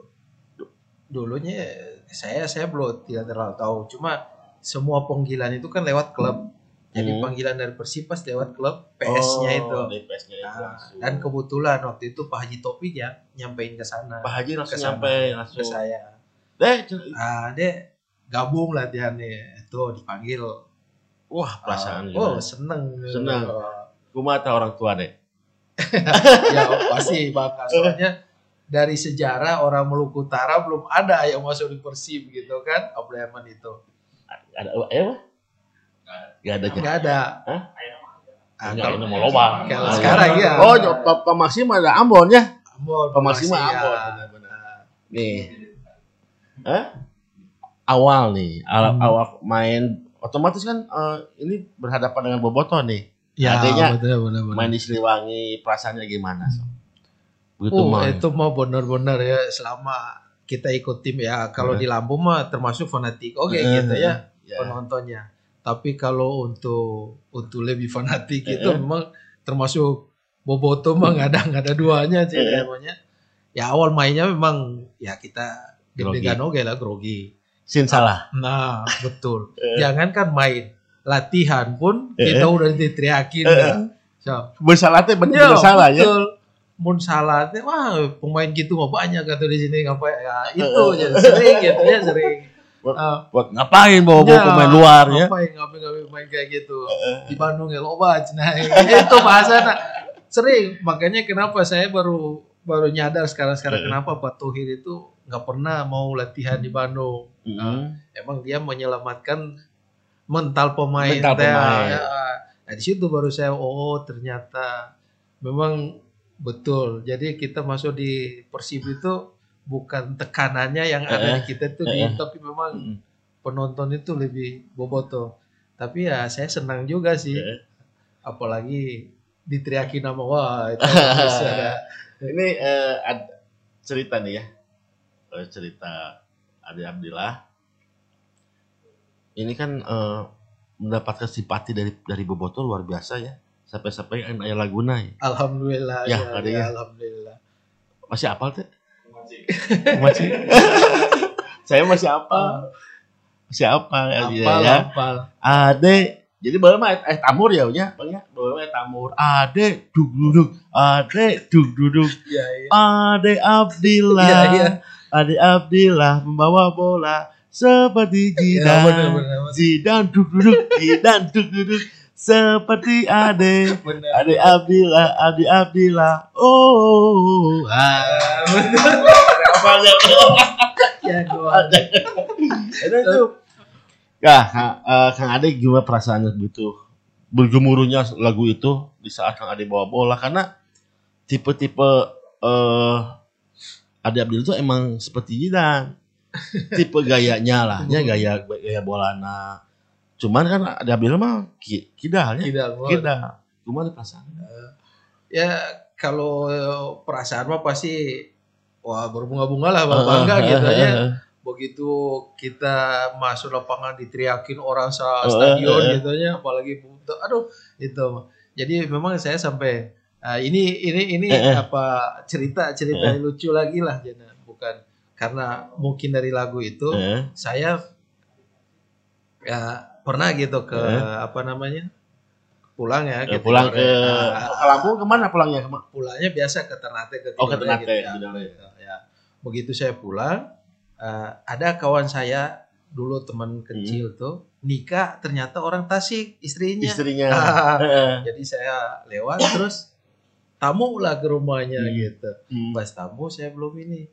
Speaker 2: dulunya saya saya belum tidak terlalu tahu. Cuma semua panggilan itu kan lewat klub jadi
Speaker 1: Hmm.
Speaker 2: panggilan dari Persib pas lewat klub PS-nya
Speaker 1: Oh,
Speaker 2: itu
Speaker 1: dari PS-nya itu
Speaker 2: Nah,
Speaker 1: langsung.
Speaker 2: dan kebetulan waktu itu Pak Haji Topik ya nyampein ke sana
Speaker 1: Pak Haji langsung nyampe
Speaker 2: ke saya
Speaker 1: Deh, cer-
Speaker 2: ah dek gabung latihannya itu dipanggil
Speaker 1: wah perasaan
Speaker 2: Ah, oh seneng
Speaker 1: Seneng. Kumata orang tua deh. [laughs]
Speaker 2: ya pasti bangga soalnya dari sejarah orang Maluku Utara belum ada yang masuk di Persib gitu kan Ableman itu
Speaker 1: Ada eh apa? Gak ada.
Speaker 2: nggak ada
Speaker 1: Hah?
Speaker 2: Ah, kalau
Speaker 1: ini mau loba.
Speaker 2: kalau sekarang ya.
Speaker 1: Oh, Pak Maksim ada Ambon ya?
Speaker 2: Ambon,
Speaker 1: Pak
Speaker 2: ya.
Speaker 1: Ambon. Nih. Hah? Awal nih, awal,
Speaker 2: Hmm.
Speaker 1: awal main otomatis kan eh, ini berhadapan dengan Boboto nih.
Speaker 2: Ya,
Speaker 1: Adanya
Speaker 2: benar benar benar.
Speaker 1: Main di Siliwangi, perasaannya gimana? Sob? Begitu
Speaker 2: Oh,
Speaker 1: main.
Speaker 2: itu mah benar-benar ya selama kita ikut tim ya. Kalau di Lampung mah termasuk fanatik. Oke
Speaker 1: Eh,
Speaker 2: gitu ya
Speaker 1: Ya.
Speaker 2: penontonnya. Tapi kalau untuk untuk lebih fanatik
Speaker 1: Eh.
Speaker 2: itu memang termasuk Boboto mah nggak ada nggak ada duanya sih
Speaker 1: Eh.
Speaker 2: namanya. Ya awal mainnya memang ya kita deg-degan oke lah grogi.
Speaker 1: Sin salah.
Speaker 2: Nah betul. [laughs]
Speaker 1: Eh.
Speaker 2: Jangankan main latihan pun
Speaker 1: Eh.
Speaker 2: kita udah diteriakin.
Speaker 1: Eh.
Speaker 2: kan. So,
Speaker 1: Bersalah teh bener
Speaker 2: Ya,
Speaker 1: salah ya.
Speaker 2: betul. Mun salah teh wah pemain gitu mah banyak kata di sini ngapa ya itu ya sering gitu ya sering. [laughs]
Speaker 1: Buat-
Speaker 2: Ah,
Speaker 1: Buat ngapain bawa-bawa
Speaker 2: ya,
Speaker 1: pemain luar ya?
Speaker 2: Ngapain ngapain ngapain main kayak gitu. Di Bandung ya loba cenah [laughs] itu bahasa sering makanya kenapa saya baru baru nyadar sekarang-sekarang
Speaker 1: Eh.
Speaker 2: kenapa Pak Tuhir itu nggak pernah mau latihan di Bandung.
Speaker 1: Mm.
Speaker 2: Emang dia menyelamatkan mental pemain.
Speaker 1: Mental
Speaker 2: teh.
Speaker 1: pemain.
Speaker 2: Ya, Nah di situ baru saya oh ternyata memang betul. Jadi kita masuk di Persib itu bukan tekanannya yang ada di kita itu di tapi memang penonton itu lebih boboto. Tapi ya saya senang juga sih. Apalagi diteriakin nama wah itu [laughs] ya.
Speaker 1: Ini eh, ad- cerita nih ya, Eh, cerita Ade Abdillah. Ini kan eh, mendapatkan simpati dari dari Boboto luar biasa ya. Sampai-sampai ayah Laguna ya.
Speaker 2: Alhamdulillah
Speaker 1: Ya,
Speaker 2: ya,
Speaker 1: ada
Speaker 2: ya,
Speaker 1: ya.
Speaker 2: alhamdulillah.
Speaker 1: Masih apal teh? Masih. Saya masih apal. Masih apal ya,
Speaker 2: Apal,
Speaker 1: ya. Ade. Jadi baru mah eh tamur ya ya bang ya? Baru mah tamur. Ade duk duduk ade duk duduk
Speaker 2: Ya, ya.
Speaker 1: ade Abdillah.
Speaker 2: Iya, iya.
Speaker 1: ade Abdillah membawa bola seperti
Speaker 2: Ya, benar, benar.
Speaker 1: Zidane duk duduk Zidane duk duduk seperti ade. [laughs] Ade Abdillah ade Abdillah oh ah.
Speaker 2: Benar.
Speaker 1: apa
Speaker 2: Ya, gua.
Speaker 1: itu. Itu ya Kang, eh, Kang Ade gimana perasaannya begitu bergemuruhnya lagu itu di saat Kang Ade bawa bola karena tipe-tipe eh Ade Abdil itu emang seperti Zidane. Tipe gayanya lah ya gaya gaya bolana cuman kan Ade Abdil mah ki- kidalnya
Speaker 2: Tidak, gua.
Speaker 1: kidal gimana perasaannya
Speaker 2: Ya kalau perasaan mah pasti wah berbunga-bunga lah bangga gitu ya. Begitu kita masuk lapangan diteriakin orang sa
Speaker 1: Eh,
Speaker 2: stadion
Speaker 1: eh, eh.
Speaker 2: gitu ya, apalagi aduh itu. Jadi memang saya sampai ah, ini ini ini
Speaker 1: Eh, eh.
Speaker 2: apa cerita cerita lucu lagi lah Jana. bukan karena mungkin dari lagu itu
Speaker 1: Eh,
Speaker 2: saya ya pernah gitu ke
Speaker 1: Eh.
Speaker 2: apa namanya pulang ya
Speaker 1: eh,
Speaker 2: ke
Speaker 1: pulang ke
Speaker 2: Tidore. Nah,
Speaker 1: ke Lampung ke mana pulangnya
Speaker 2: pulangnya biasa ke Ternate ke
Speaker 1: Oh, ke
Speaker 2: Tidore
Speaker 1: Ternate,
Speaker 2: gitu ya.
Speaker 1: Tidore.
Speaker 2: ya begitu saya pulang eh, ada kawan saya dulu teman kecil
Speaker 1: Hmm.
Speaker 2: tuh nikah ternyata orang Tasik istrinya.
Speaker 1: Istrinya. [laughs]
Speaker 2: Jadi saya lewat terus tamu lah ke rumahnya
Speaker 1: Hmm.
Speaker 2: gitu.
Speaker 1: Hmm.
Speaker 2: Pas tamu saya belum ini.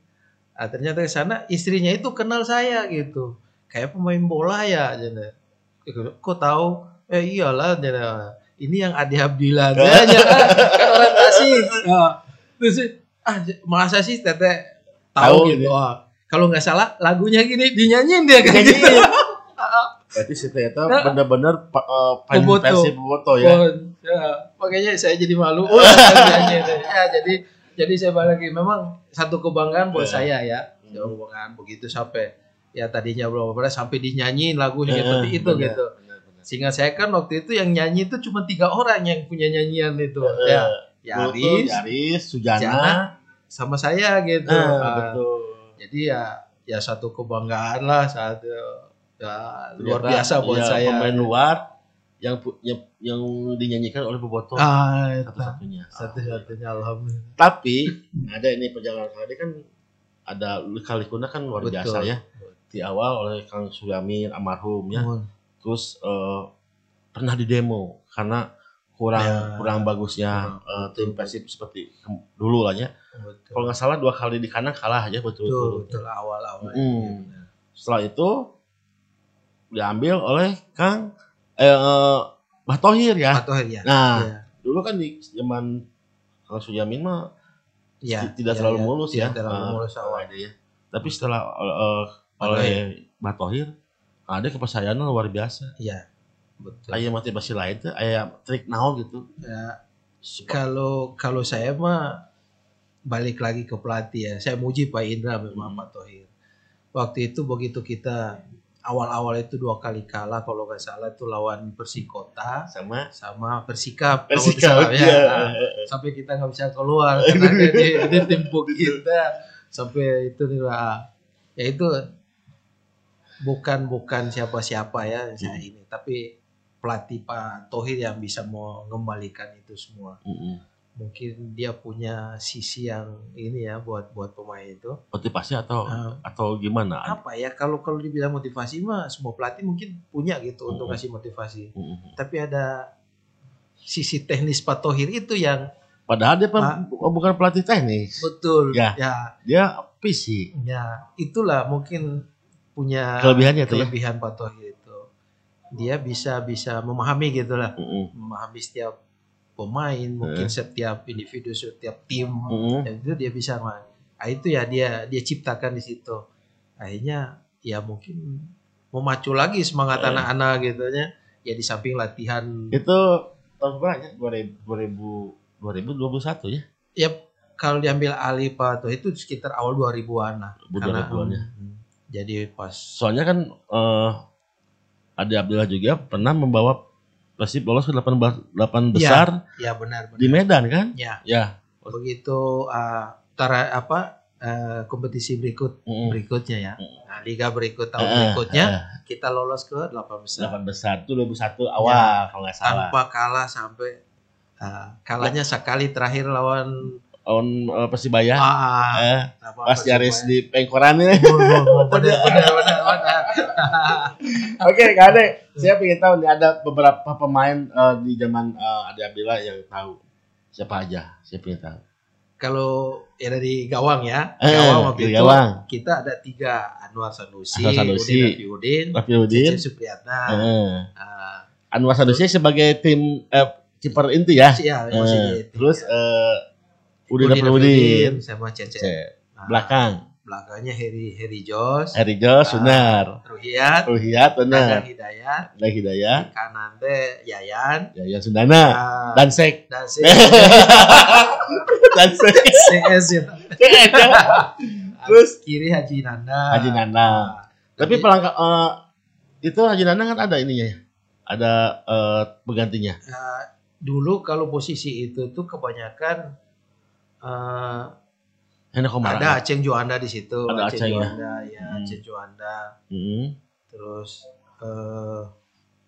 Speaker 2: Ah, ternyata ke sana istrinya itu kenal saya gitu. Kayak pemain bola ya. Jadi, Kok tahu? Eh iyalah. Jadi, ini yang Ade Abdillah. [laughs] Aja kan orang Tasik. Ah, Terus ah masa sih teteh
Speaker 1: Tahu
Speaker 2: tahu gitu.
Speaker 1: gitu.
Speaker 2: Ah, kalau nggak salah lagunya gini dinyanyiin dia kayak [laughs] gitu.
Speaker 1: Berarti si ternyata benar-benar pa- eh, versi Boboto ya.
Speaker 2: Oh, ya. Makanya saya jadi malu. Oh, ya, jadi jadi saya balik lagi. Memang satu kebanggaan buat
Speaker 1: Eh.
Speaker 2: saya ya.
Speaker 1: Hmm.
Speaker 2: Satu kebanggaan begitu sampai ya tadinya belum pernah sampai dinyanyiin lagu
Speaker 1: Eh,
Speaker 2: seperti itu
Speaker 1: benar,
Speaker 2: gitu.
Speaker 1: benar, benar.
Speaker 2: Sehingga saya kan waktu itu yang nyanyi itu cuma tiga orang yang punya nyanyian itu.
Speaker 1: Eh,
Speaker 2: ya, Yaris,
Speaker 1: Yaris, Sujana.
Speaker 2: Jana, sama saya gitu.
Speaker 1: Eh,
Speaker 2: Ah,
Speaker 1: betul.
Speaker 2: jadi ya ya satu kebanggaan lah satu ya luar biasa buat
Speaker 1: ya,
Speaker 2: saya.
Speaker 1: Pemain luar yang yang, yang dinyanyikan oleh Boboto
Speaker 2: Ah,
Speaker 1: satu-satunya.
Speaker 2: satu-satunya alhamdulillah.
Speaker 1: Tapi ada ini perjalanan tadi kan ada Kalikuna kan luar
Speaker 2: Betul.
Speaker 1: biasa ya. Di awal oleh Kang Suyamin almarhum ya.
Speaker 2: Mohon.
Speaker 1: Terus eh, pernah di demo karena kurang
Speaker 2: Ya.
Speaker 1: kurang bagusnya eh, tim Persib seperti dulu lah ya.
Speaker 2: Betul.
Speaker 1: Kalau nggak salah dua kali di kanan kalah aja betul
Speaker 2: betul,
Speaker 1: betul.
Speaker 2: betul awal-awal.
Speaker 1: Mm. Setelah itu diambil oleh Kang eh, eh, Bah Tohir ya.
Speaker 2: Atau ya.
Speaker 1: Nah,
Speaker 2: ya.
Speaker 1: dulu kan di zaman Kang Suyamin mah
Speaker 2: ya,
Speaker 1: ti- tidak
Speaker 2: ya,
Speaker 1: terlalu
Speaker 2: ya.
Speaker 1: mulus ya.
Speaker 2: Tidak terlalu
Speaker 1: Ah,
Speaker 2: mulus awal.
Speaker 1: ya. Tapi setelah
Speaker 2: Bah
Speaker 1: oleh Bah Tohir ada kepercayaan luar biasa.
Speaker 2: Iya. Betul.
Speaker 1: Aya motivasi lain tuh, aya trik naon gitu.
Speaker 2: Ya, kalau kalau saya mah balik lagi ke pelatih ya. Saya muji Pak Indra memang Pak Tohir. Waktu itu begitu kita awal-awal itu dua kali kalah kalau nggak salah itu lawan Persikota
Speaker 1: sama
Speaker 2: sama Persikap.
Speaker 1: Persikap
Speaker 2: salah,
Speaker 1: ya.
Speaker 2: Nah, sampai kita nggak bisa keluar karena dia, dia timpuk kita sampai itu nih Pak. ya itu bukan bukan siapa-siapa ya saya
Speaker 1: Hmm.
Speaker 2: ini tapi pelatih Pak Tohir yang bisa mau mengembalikan itu semua
Speaker 1: Mm-mm.
Speaker 2: mungkin dia punya sisi yang ini ya buat buat pemain itu
Speaker 1: motivasi atau
Speaker 2: Ah.
Speaker 1: atau gimana?
Speaker 2: apa ya kalau kalau dibilang motivasi mah semua pelatih mungkin punya gitu untuk
Speaker 1: Hmm.
Speaker 2: kasih motivasi
Speaker 1: Mm-mm.
Speaker 2: tapi ada sisi teknis Pak Tohir itu yang
Speaker 1: Padahal dia
Speaker 2: Ah.
Speaker 1: oh, bukan pelatih teknis.
Speaker 2: betul
Speaker 1: Ya.
Speaker 2: ya
Speaker 1: Dia fisik.
Speaker 2: Ya, itulah mungkin punya
Speaker 1: Kelebihannya ya.
Speaker 2: kelebihan Pak Tohir itu. Dia bisa bisa memahami gitulah,
Speaker 1: Mm-mm.
Speaker 2: memahami setiap pemain, mungkin setiap individu, setiap tim.
Speaker 1: Mm-mm.
Speaker 2: Dan itu dia bisa. Nah, itu ya dia dia ciptakan di situ. Akhirnya ya mungkin memacu lagi semangat anak-anak gitu ya. Ya di samping latihan
Speaker 1: Itu tahun berapa ya? 2000 2021 ya?
Speaker 2: ya kalau diambil alih Pak Tohir itu sekitar awal 2000-an lah.
Speaker 1: 2020-an ya.
Speaker 2: hmm, jadi pas
Speaker 1: Soalnya kan eh Ade Abdillah juga pernah membawa Persib lolos ke 8, ba- 8
Speaker 2: Iya.
Speaker 1: besar
Speaker 2: ya benar benar.
Speaker 1: di Medan kan?
Speaker 2: Ya.
Speaker 1: Ya.
Speaker 2: begitu uh, tara apa uh, kompetisi berikut
Speaker 1: Mm-mm.
Speaker 2: berikutnya ya nah, liga berikut tahun
Speaker 1: Eh,
Speaker 2: berikutnya
Speaker 1: eh,
Speaker 2: kita lolos ke 8 besar
Speaker 1: 8 besar itu 2001 awal kalau nggak salah.
Speaker 2: tanpa kalah sampai uh, kalahnya sekali terakhir lawan
Speaker 1: Lawan eh, Persibaya.
Speaker 2: ah,
Speaker 1: Eh, pas
Speaker 2: Persibaya.
Speaker 1: Yaris di pengkoran ini. [laughs] Oke, Kak Ade, saya ingin tahu nih ada beberapa pemain eh, di zaman eh, Ade Abdillah yang tahu siapa aja, saya ingin tahu.
Speaker 2: kalau ya dari gawang ya
Speaker 1: Eh,
Speaker 2: gawang waktu itu
Speaker 1: gawang.
Speaker 2: kita ada tiga Anwar Sanusi,
Speaker 1: Anwar Sanusi,
Speaker 2: Udin
Speaker 1: Rafi Udin,
Speaker 2: Supriyatna.
Speaker 1: eh,
Speaker 2: Ah,
Speaker 1: Anwar Sanusi sebagai tim eh, kiper inti ya.
Speaker 2: ya,
Speaker 1: Eh,
Speaker 2: di-
Speaker 1: terus eh, Udin
Speaker 2: Udin sama Cecep.
Speaker 1: Cek.
Speaker 2: Nah,
Speaker 1: belakang
Speaker 2: belakangnya Heri Heri Jos,
Speaker 1: Eri Jo, Sunar,
Speaker 2: Ruhiat,
Speaker 1: Ruhiat,
Speaker 2: Naga
Speaker 1: Benar,
Speaker 2: Hidayat,
Speaker 1: Dan Hidayat,
Speaker 2: kanan teh Yayan,
Speaker 1: Yayan Sundana,
Speaker 2: ah,
Speaker 1: dan Sek,
Speaker 2: dan [laughs] si
Speaker 1: dan Sek. [laughs]
Speaker 2: CS ya. [laughs]
Speaker 1: Terus
Speaker 2: kiri Haji Nanda.
Speaker 1: Haji Nanda.
Speaker 2: Ah,
Speaker 1: Tapi
Speaker 2: jadi-
Speaker 1: pelangka eh, itu Haji Nanda kan ada ininya ya. Ada eh, penggantinya.
Speaker 2: Nah, dulu kalau posisi itu tuh kebanyakan
Speaker 1: Komara.
Speaker 2: ada Aceng Juanda di situ,
Speaker 1: Ada Aceng ya.
Speaker 2: Juanda ya,
Speaker 1: Hmm.
Speaker 2: Aceng Juanda.
Speaker 1: Mm.
Speaker 2: Terus eh,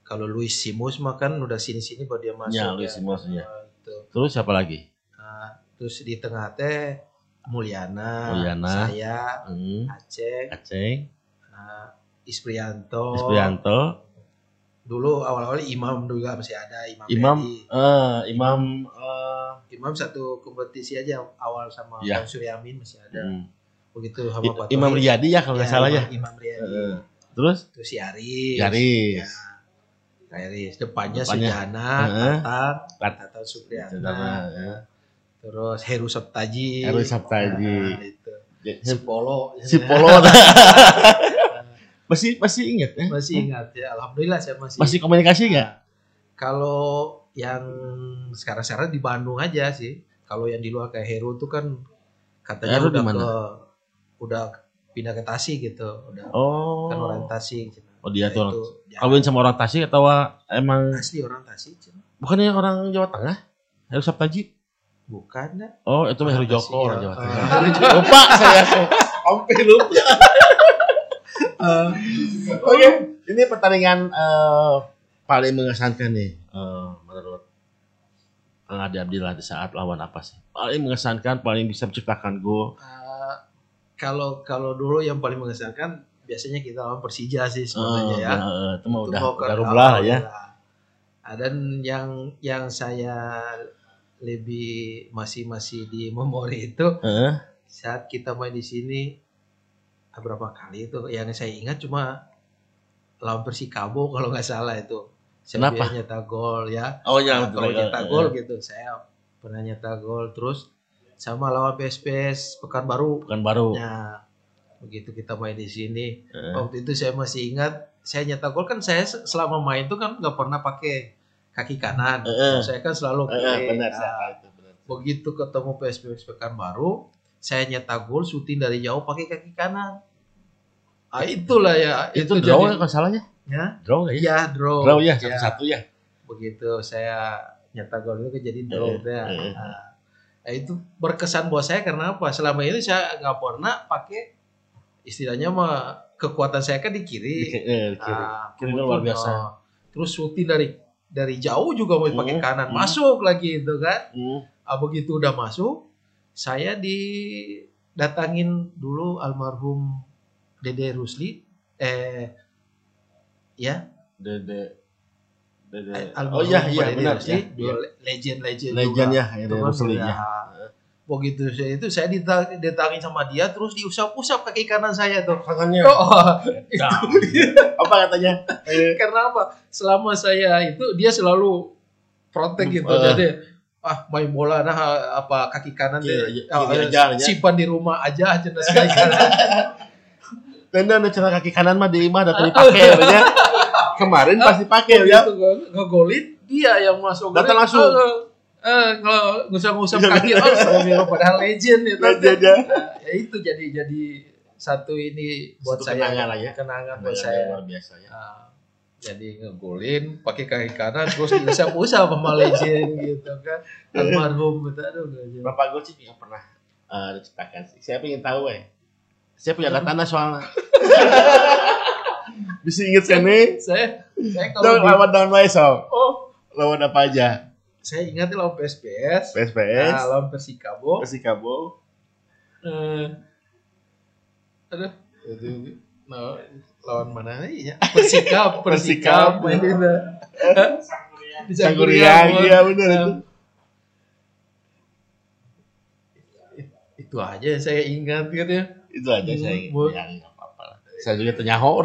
Speaker 2: kalau Luis Simus mah kan udah sini-sini baru dia masuk.
Speaker 1: Ya, Luis Simus, ya.
Speaker 2: Itu.
Speaker 1: Terus siapa lagi?
Speaker 2: Nah, terus di tengah teh Mulyana,
Speaker 1: Mulyana.
Speaker 2: saya,
Speaker 1: Mm.
Speaker 2: Aceh,
Speaker 1: Aceh,
Speaker 2: nah, Isprianto,
Speaker 1: Esprianto,
Speaker 2: dulu awal-awal imam juga masih ada imam
Speaker 1: Imam eh imam eh
Speaker 2: imam satu kompetisi aja awal sama
Speaker 1: Iya.
Speaker 2: Bang Suryamin masih ada
Speaker 1: hmm.
Speaker 2: begitu sama Pak
Speaker 1: Imam. Riyadi ya kalau nggak salah ya.
Speaker 2: Imam, Riyadi
Speaker 1: Heeh. Terus
Speaker 2: terus si Aris
Speaker 1: Yaris.
Speaker 2: ya, Aris depannya,
Speaker 1: Depannya.
Speaker 2: Sujana
Speaker 1: Heeh.
Speaker 2: Tatang
Speaker 1: Tat-
Speaker 2: Tatang
Speaker 1: ya.
Speaker 2: terus Heru Saptaji
Speaker 1: Heru Saptaji.
Speaker 2: Nah, itu. si Polo
Speaker 1: si Polo [laughs] masih masih ingat ya?
Speaker 2: masih ingat ya alhamdulillah saya masih
Speaker 1: Masih komunikasi nggak?
Speaker 2: kalau yang sekarang-sekarang di Bandung aja sih kalau yang di luar kayak Heru tuh kan katanya
Speaker 1: Heru
Speaker 2: udah
Speaker 1: di mana?
Speaker 2: ke udah pindah ke Tasik gitu udah
Speaker 1: Oh.
Speaker 2: kan orang Tasik Cina.
Speaker 1: Oh, dia
Speaker 2: Ya,
Speaker 1: tuh orang-
Speaker 2: itu, ya,
Speaker 1: Kawin sama orang Tasik atau emang
Speaker 2: asli orang Tasik Cina.
Speaker 1: bukannya orang Jawa Tengah? Heru Saptaji?
Speaker 2: bukan
Speaker 1: Oh, itu mah Heru
Speaker 2: Tasik,
Speaker 1: Joko orang
Speaker 2: ya.
Speaker 1: Jawa
Speaker 2: Ah,
Speaker 1: Tengah. [laughs]
Speaker 2: Heru.
Speaker 1: Lupa saya. [laughs] Hampir lupa. [laughs] Oke, ini pertandingan eh, paling mengesankan nih eh, menurut Kang Ade Abdillah di saat lawan apa sih? Paling mengesankan, paling bisa menciptakan gol.
Speaker 2: Eh, kalau kalau dulu yang paling mengesankan biasanya kita lawan Persija sih sebenarnya
Speaker 1: Eh,
Speaker 2: ya.
Speaker 1: eh, itu mah udah udah rumlah
Speaker 2: awal
Speaker 1: ya.
Speaker 2: Ah, Dan yang yang saya lebih masih masih di memori itu
Speaker 1: Heeh.
Speaker 2: saat kita main di sini ah, berapa kali itu yang saya ingat cuma lawan Persikabo kalau nggak salah itu. Saya
Speaker 1: Kenapa?
Speaker 2: dia nyetak gol ya.
Speaker 1: Oh
Speaker 2: Nah,
Speaker 1: ya,
Speaker 2: kalau
Speaker 1: betul.
Speaker 2: nyetak gol gitu saya pernah nyetak gol terus sama lawan PSPS Pekanbaru.
Speaker 1: bukan baru.
Speaker 2: Nah, begitu kita main di sini
Speaker 1: Heeh.
Speaker 2: waktu itu saya masih ingat saya nyetak gol kan saya se- selama main itu kan nggak pernah pakai kaki kanan
Speaker 1: Heeh.
Speaker 2: saya kan selalu kiri
Speaker 1: benar
Speaker 2: Nah,
Speaker 1: saya tahu itu benar.
Speaker 2: begitu ketemu PSBS Pekanbaru saya nyetak gol syuting dari jauh pakai kaki kanan ah itulah ya
Speaker 1: Itu, draw ya
Speaker 2: jadi
Speaker 1: salahnya?
Speaker 2: Ya
Speaker 1: Draw ya?
Speaker 2: ya draw
Speaker 1: Draw ya,
Speaker 2: Ya,
Speaker 1: satu-satu ya.
Speaker 2: begitu saya nyetak gol itu jadi draw
Speaker 1: Heeh,
Speaker 2: ya.
Speaker 1: heeh.
Speaker 2: Nah, nah, itu berkesan buat saya karena apa selama ini saya nggak pernah pakai istilahnya mah kekuatan saya kan di
Speaker 1: Di,
Speaker 2: kiri
Speaker 1: eh, di kiri.
Speaker 2: Ah,
Speaker 1: Kiri itu luar biasa.
Speaker 2: oh, terus syuting dari dari jauh juga mau pakai
Speaker 1: Hmm,
Speaker 2: kanan
Speaker 1: hmm.
Speaker 2: masuk lagi itu kan
Speaker 1: Hmm.
Speaker 2: ah, begitu udah masuk saya didatangin dulu almarhum Dede Rusli eh ya
Speaker 1: Dede Dede.
Speaker 2: almarhum
Speaker 1: Oh iya iya benar
Speaker 2: Rusli,
Speaker 1: ya.
Speaker 2: dua le- legend legend
Speaker 1: Legend
Speaker 2: juga.
Speaker 1: ya,
Speaker 2: Itu kan
Speaker 1: ya.
Speaker 2: begitu saya itu saya dita- ditangin sama dia terus diusap-usap kaki kanan saya tuh
Speaker 1: Katanya.
Speaker 2: oh, [laughs]
Speaker 1: Nah, apa katanya? Eh,
Speaker 2: karena apa selama saya itu dia selalu protek gitu
Speaker 1: Eh.
Speaker 2: jadi ah main bola nah apa kaki kanan
Speaker 1: Kiri-
Speaker 2: deh
Speaker 1: kiri
Speaker 2: ah,
Speaker 1: aja, ya.
Speaker 2: simpan di rumah aja aja sekali kanan
Speaker 1: Dan dan cara kaki kanan mah di imah datang dipakai ya. Kemarin pasti pakai ya.
Speaker 2: Begitu nge- ngegolin dia yang masuk
Speaker 1: Datang langsung.
Speaker 2: Eh, eh, nge- ngusap-ngusap kaki oh astagfirullah, padahal legend itu
Speaker 1: Legend, ya.
Speaker 2: ya itu jadi jadi satu ini buat
Speaker 1: Satu
Speaker 2: saya
Speaker 1: kenangan lah ya.
Speaker 2: kenangan buat saya
Speaker 1: yang luar biasa ya.
Speaker 2: Ah, jadi ngegolin pakai kaki kanan terus diusap-usap sama legend gitu kan almarhum gitu aduh
Speaker 1: Berapa gol sih yang pernah eh, diciptakan sih? Saya pengen tahu eh. Saya punya datanya soalnya. [laughs] Bisa inget kan nih?
Speaker 2: saya saya
Speaker 1: Tahu
Speaker 2: kalau
Speaker 1: lawan wae so.
Speaker 2: oh.
Speaker 1: Lawan apa aja?
Speaker 2: saya ingat lawan PSPS
Speaker 1: PSPS,
Speaker 2: nah, lawan Persikabo.
Speaker 1: Persikabo,
Speaker 2: eh aduh. Itu nah, lawan mana ya [laughs] Persikab
Speaker 1: Persikab.
Speaker 2: Persikab. [laughs] Main itu di
Speaker 1: Sangguriang, iya benar itu.
Speaker 2: itu aja yang saya ingat gitu ya.
Speaker 1: Itu aja saya ingat. Saya juga ternyaho. [laughs]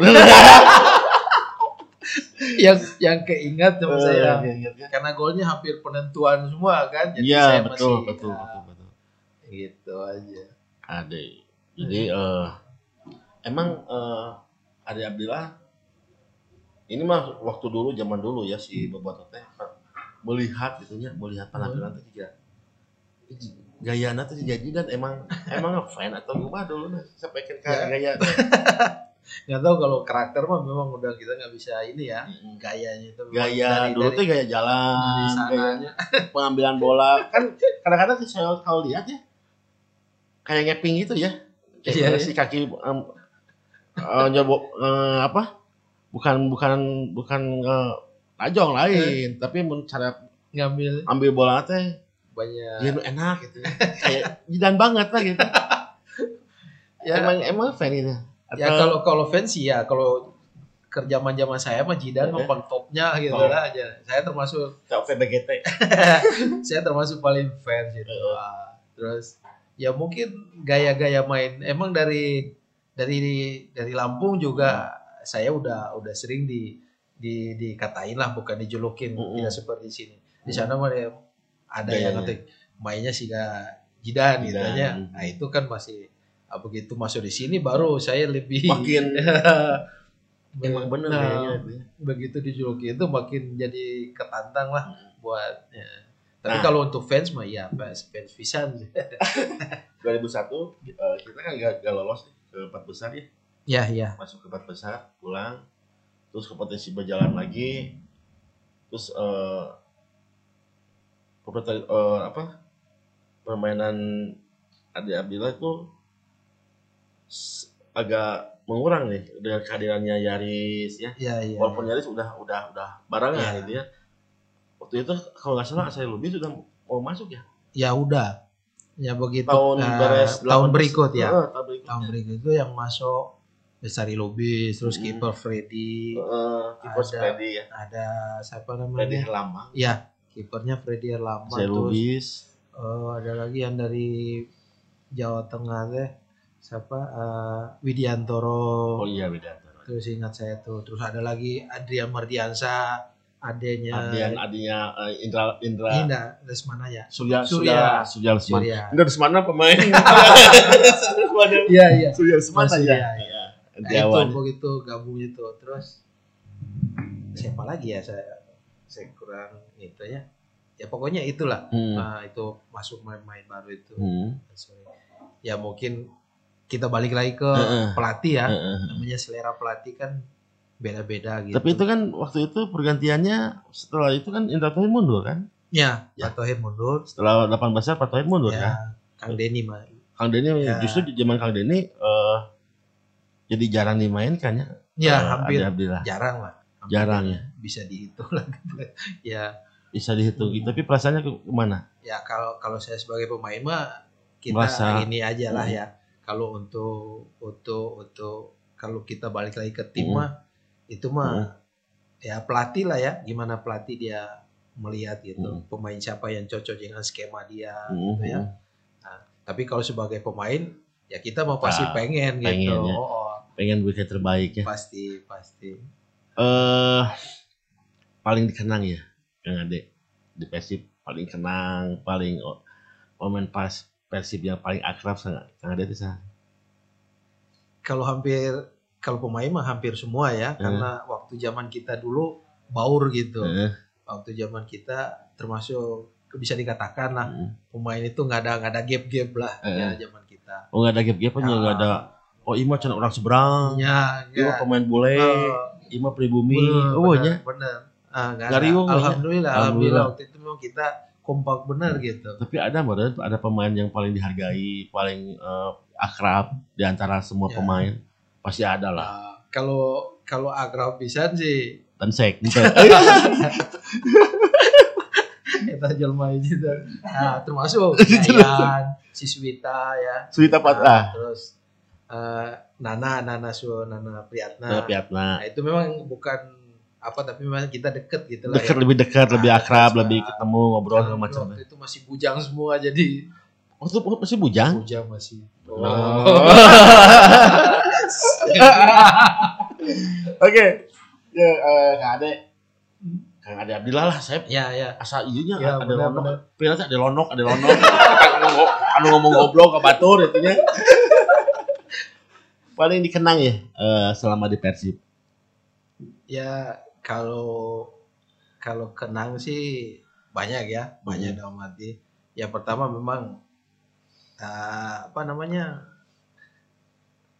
Speaker 2: yang yang keingat sama
Speaker 1: Eh,
Speaker 2: saya
Speaker 1: iya, iya.
Speaker 2: karena golnya hampir penentuan semua kan jadi
Speaker 1: Iya,
Speaker 2: saya
Speaker 1: betul,
Speaker 2: masih
Speaker 1: betul,
Speaker 2: ya,
Speaker 1: betul, betul.
Speaker 2: gitu aja
Speaker 1: Ade. Jadi eh emang eh Ade Abdillah ini mah waktu dulu zaman dulu ya si Boboto teh melihat gitu ya, melihat penampilan teh juga gaya tuh jadi dan emang emang [laughs] fan atau gimana dulu nah sampaikan ke
Speaker 2: Ya.
Speaker 1: gaya [laughs]
Speaker 2: nggak tahu kalau karakter mah memang udah kita nggak bisa ini ya gayanya itu
Speaker 1: gaya
Speaker 2: dari-
Speaker 1: dulu tuh gaya jalan gaya [laughs] pengambilan bola. Kan kadang-kadang sih saya kalau lihat ya kayak ngeping gitu ya.
Speaker 2: Iya,
Speaker 1: kayak si kaki um, eh, nyobo- eh, apa? Bukan bukan bukan eh, tajong lain tapi mun cara
Speaker 2: ngambil.
Speaker 1: ambil bola teh
Speaker 2: banyak.
Speaker 1: dia enak gitu kayak jidan banget lah gitu. [laughs]
Speaker 2: Ya
Speaker 1: emang emang fan ini
Speaker 2: ya kalau kalau fans ya kalau kerjaman zaman saya mah Jidan mah pang topnya gitu
Speaker 1: Oh.
Speaker 2: lah aja. Saya termasuk
Speaker 1: Kayak VBGT. [laughs]
Speaker 2: saya termasuk paling fans gitu. Ah, terus ya mungkin gaya-gaya main emang dari dari dari Lampung juga saya udah udah sering di di dikatain lah bukan dijulukin
Speaker 1: Mm-mm.
Speaker 2: tidak seperti di sini. Di sana mah ya ada yang ngetik mainnya sih gak jidan gitu aja. Nah, itu kan masih begitu masuk di sini baru saya lebih
Speaker 1: Makin [laughs] emang bener
Speaker 2: Nah,
Speaker 1: kayaknya ya.
Speaker 2: begitu dijuluki itu makin jadi ketantang lah buat ya. Tapi
Speaker 1: Nah.
Speaker 2: kalau untuk fans mah ya fans fans pisan.
Speaker 1: 2001 [laughs] eh, kita kan gak, gak lolos ke empat besar ya.
Speaker 2: Ya ya.
Speaker 1: Masuk ke empat besar, pulang. Terus kompetisi berjalan lagi. Terus kompetisi eh, apa? Permainan Adi Abdillah itu agak mengurang nih dengan kehadirannya Yaris ya.
Speaker 2: Ya ya.
Speaker 1: Walaupun Yaris udah udah udah barengan
Speaker 2: Iya.
Speaker 1: gitu ya. Waktu itu kalau nggak salah saya lebih sudah mau masuk ya.
Speaker 2: Ya udah. Ya begitu.
Speaker 1: Tahun
Speaker 2: Nah,
Speaker 1: beres
Speaker 2: tahun
Speaker 1: 18.
Speaker 2: berikut ya.
Speaker 1: Heeh, tahun berikutnya.
Speaker 2: Tahun berikut itu yang masuk Besari Lubis, terus
Speaker 1: Hmm.
Speaker 2: kiper Freddy,
Speaker 1: Heeh, kiper
Speaker 2: Ada.
Speaker 1: Freddy ya.
Speaker 2: ada siapa
Speaker 1: Freddy
Speaker 2: namanya?
Speaker 1: Herlambang.
Speaker 2: Ya, kipernya Freddy
Speaker 1: Saya
Speaker 2: terus
Speaker 1: Lubis.
Speaker 2: eh, ada lagi yang dari Jawa Tengah teh siapa Eh, Widiantoro.
Speaker 1: Oh iya beda.
Speaker 2: Terus ingat saya tuh. Terus ada lagi Adrian Mardiansa, adenya
Speaker 1: Adian adinya eh, Indra Indra
Speaker 2: Indah Lesmana ya.
Speaker 1: Surya
Speaker 2: Surya.
Speaker 1: Surya Lesmana.
Speaker 2: Surya.
Speaker 1: Indra Lesmana pemain. [laughs] Lesmana.
Speaker 2: Iya iya.
Speaker 1: Surya Lesmana ya.
Speaker 2: iya.
Speaker 1: Iya.
Speaker 2: Nah, itu begitu gabung itu. Terus siapa lagi ya saya saya kurang itu ya. Ya pokoknya itulah.
Speaker 1: Hmm.
Speaker 2: Nah, itu masuk main-main baru itu.
Speaker 1: Hmm.
Speaker 2: Ya mungkin kita balik lagi ke
Speaker 1: Heeh.
Speaker 2: pelatih ya.
Speaker 1: Heeh.
Speaker 2: Namanya selera pelatih kan beda-beda gitu.
Speaker 1: Tapi itu kan waktu itu pergantiannya setelah itu kan Indra Tohir mundur kan?
Speaker 2: ya,
Speaker 1: Ya.
Speaker 2: Pak Tohir mundur.
Speaker 1: Setelah 8 besar Pak Tohir mundur
Speaker 2: ya,
Speaker 1: kan?
Speaker 2: Kang Denny mah.
Speaker 1: Kang Denny
Speaker 2: Ya.
Speaker 1: justru di zaman Kang Denny eh jadi jarang dimainkan ya.
Speaker 2: Ya,
Speaker 1: Eh,
Speaker 2: hampir
Speaker 1: Abdillah.
Speaker 2: jarang lah. Hampir
Speaker 1: Jarang ya.
Speaker 2: Bisa dihitung lah gitu. [laughs] ya,
Speaker 1: Bisa dihitung.
Speaker 2: Hmm.
Speaker 1: Tapi perasaannya ke ke mana?
Speaker 2: ya kalau kalau saya sebagai pemain mah kita
Speaker 1: Merasa-
Speaker 2: ini aja lah
Speaker 1: Hmm.
Speaker 2: ya. Kalau untuk untuk untuk kalau kita balik lagi ke tim
Speaker 1: Hmm.
Speaker 2: mah itu mah ya pelatih lah ya. Gimana pelatih dia melihat gitu
Speaker 1: Hmm.
Speaker 2: pemain siapa yang cocok dengan skema dia
Speaker 1: Hmm.
Speaker 2: gitu ya. Tapi kalau sebagai pemain ya kita mau pasti
Speaker 1: Ah,
Speaker 2: pengen,
Speaker 1: pengen
Speaker 2: gitu.
Speaker 1: ya.
Speaker 2: Oh, oh,
Speaker 1: Pengen bikin terbaik ya.
Speaker 2: pasti pasti.
Speaker 1: eh paling dikenang ya Kang Ade di Persib paling kenang paling oh, momen pas Persib yang paling akrab Kang Ade itu
Speaker 2: Kalau hampir kalau pemain mah hampir semua ya
Speaker 1: Hmm.
Speaker 2: karena waktu zaman kita dulu baur gitu.
Speaker 1: Heeh.
Speaker 2: Waktu zaman kita termasuk bisa dikatakan lah
Speaker 1: Heeh.
Speaker 2: pemain itu nggak ada nggak ada gap-gap lah
Speaker 1: Hmm.
Speaker 2: ya zaman kita.
Speaker 1: oh nggak ada gap-gap aja nggak ada oh Ima cina orang seberang
Speaker 2: Ya,
Speaker 1: Ima
Speaker 2: ya.
Speaker 1: pemain bule
Speaker 2: Oh,
Speaker 1: Ima pribumi
Speaker 2: bener,
Speaker 1: oh
Speaker 2: bener,
Speaker 1: nya
Speaker 2: bener. Ah, nggak
Speaker 1: Nggak
Speaker 2: ada.
Speaker 1: riuh, nggak ya?
Speaker 2: Alhamdulillah, alhamdulillah
Speaker 1: Alhamdulillah.
Speaker 2: waktu itu memang kita kompak benar gitu.
Speaker 1: tapi ada modern ada pemain yang paling dihargai paling eh, akrab di antara semua
Speaker 2: Ya.
Speaker 1: pemain pasti ada lah
Speaker 2: Nah, kalau kalau akrab pisan sih
Speaker 1: dan sek [laughs]
Speaker 2: kita jelma gitu. Nah, termasuk [laughs] Yayan, Siswita ya.
Speaker 1: Suita Pat ah
Speaker 2: Terus eh, Nana, Nana Su, Nana Priyatna.
Speaker 1: Nah, Piatna
Speaker 2: Nah, itu memang bukan apa tapi memang kita deket gitu lah.
Speaker 1: dekat
Speaker 2: ya.
Speaker 1: lebih dekat
Speaker 2: Nah,
Speaker 1: lebih akrab
Speaker 2: sama-
Speaker 1: lebih ketemu ngobrol segala macam
Speaker 2: Waktu itu masih bujang semua jadi
Speaker 1: waktu itu masih bujang
Speaker 2: bujang masih.
Speaker 1: Oh. [laughs] Oke. Ya eh Kang Ade. Kang Ade Abdillah lah saya
Speaker 2: Ya, ya.
Speaker 1: asa ieunya
Speaker 2: Ya,
Speaker 1: ada
Speaker 2: benar,
Speaker 1: lonok. teh ada lonok, ada lonok. anu, [laughs] ngo- anu ngomong goblok ke batur itu nya. Paling dikenang ya eh, selama di Persib.
Speaker 2: Ya, kalau kalau kenang sih banyak ya, banyak dalam arti. Yang pertama memang eh, apa namanya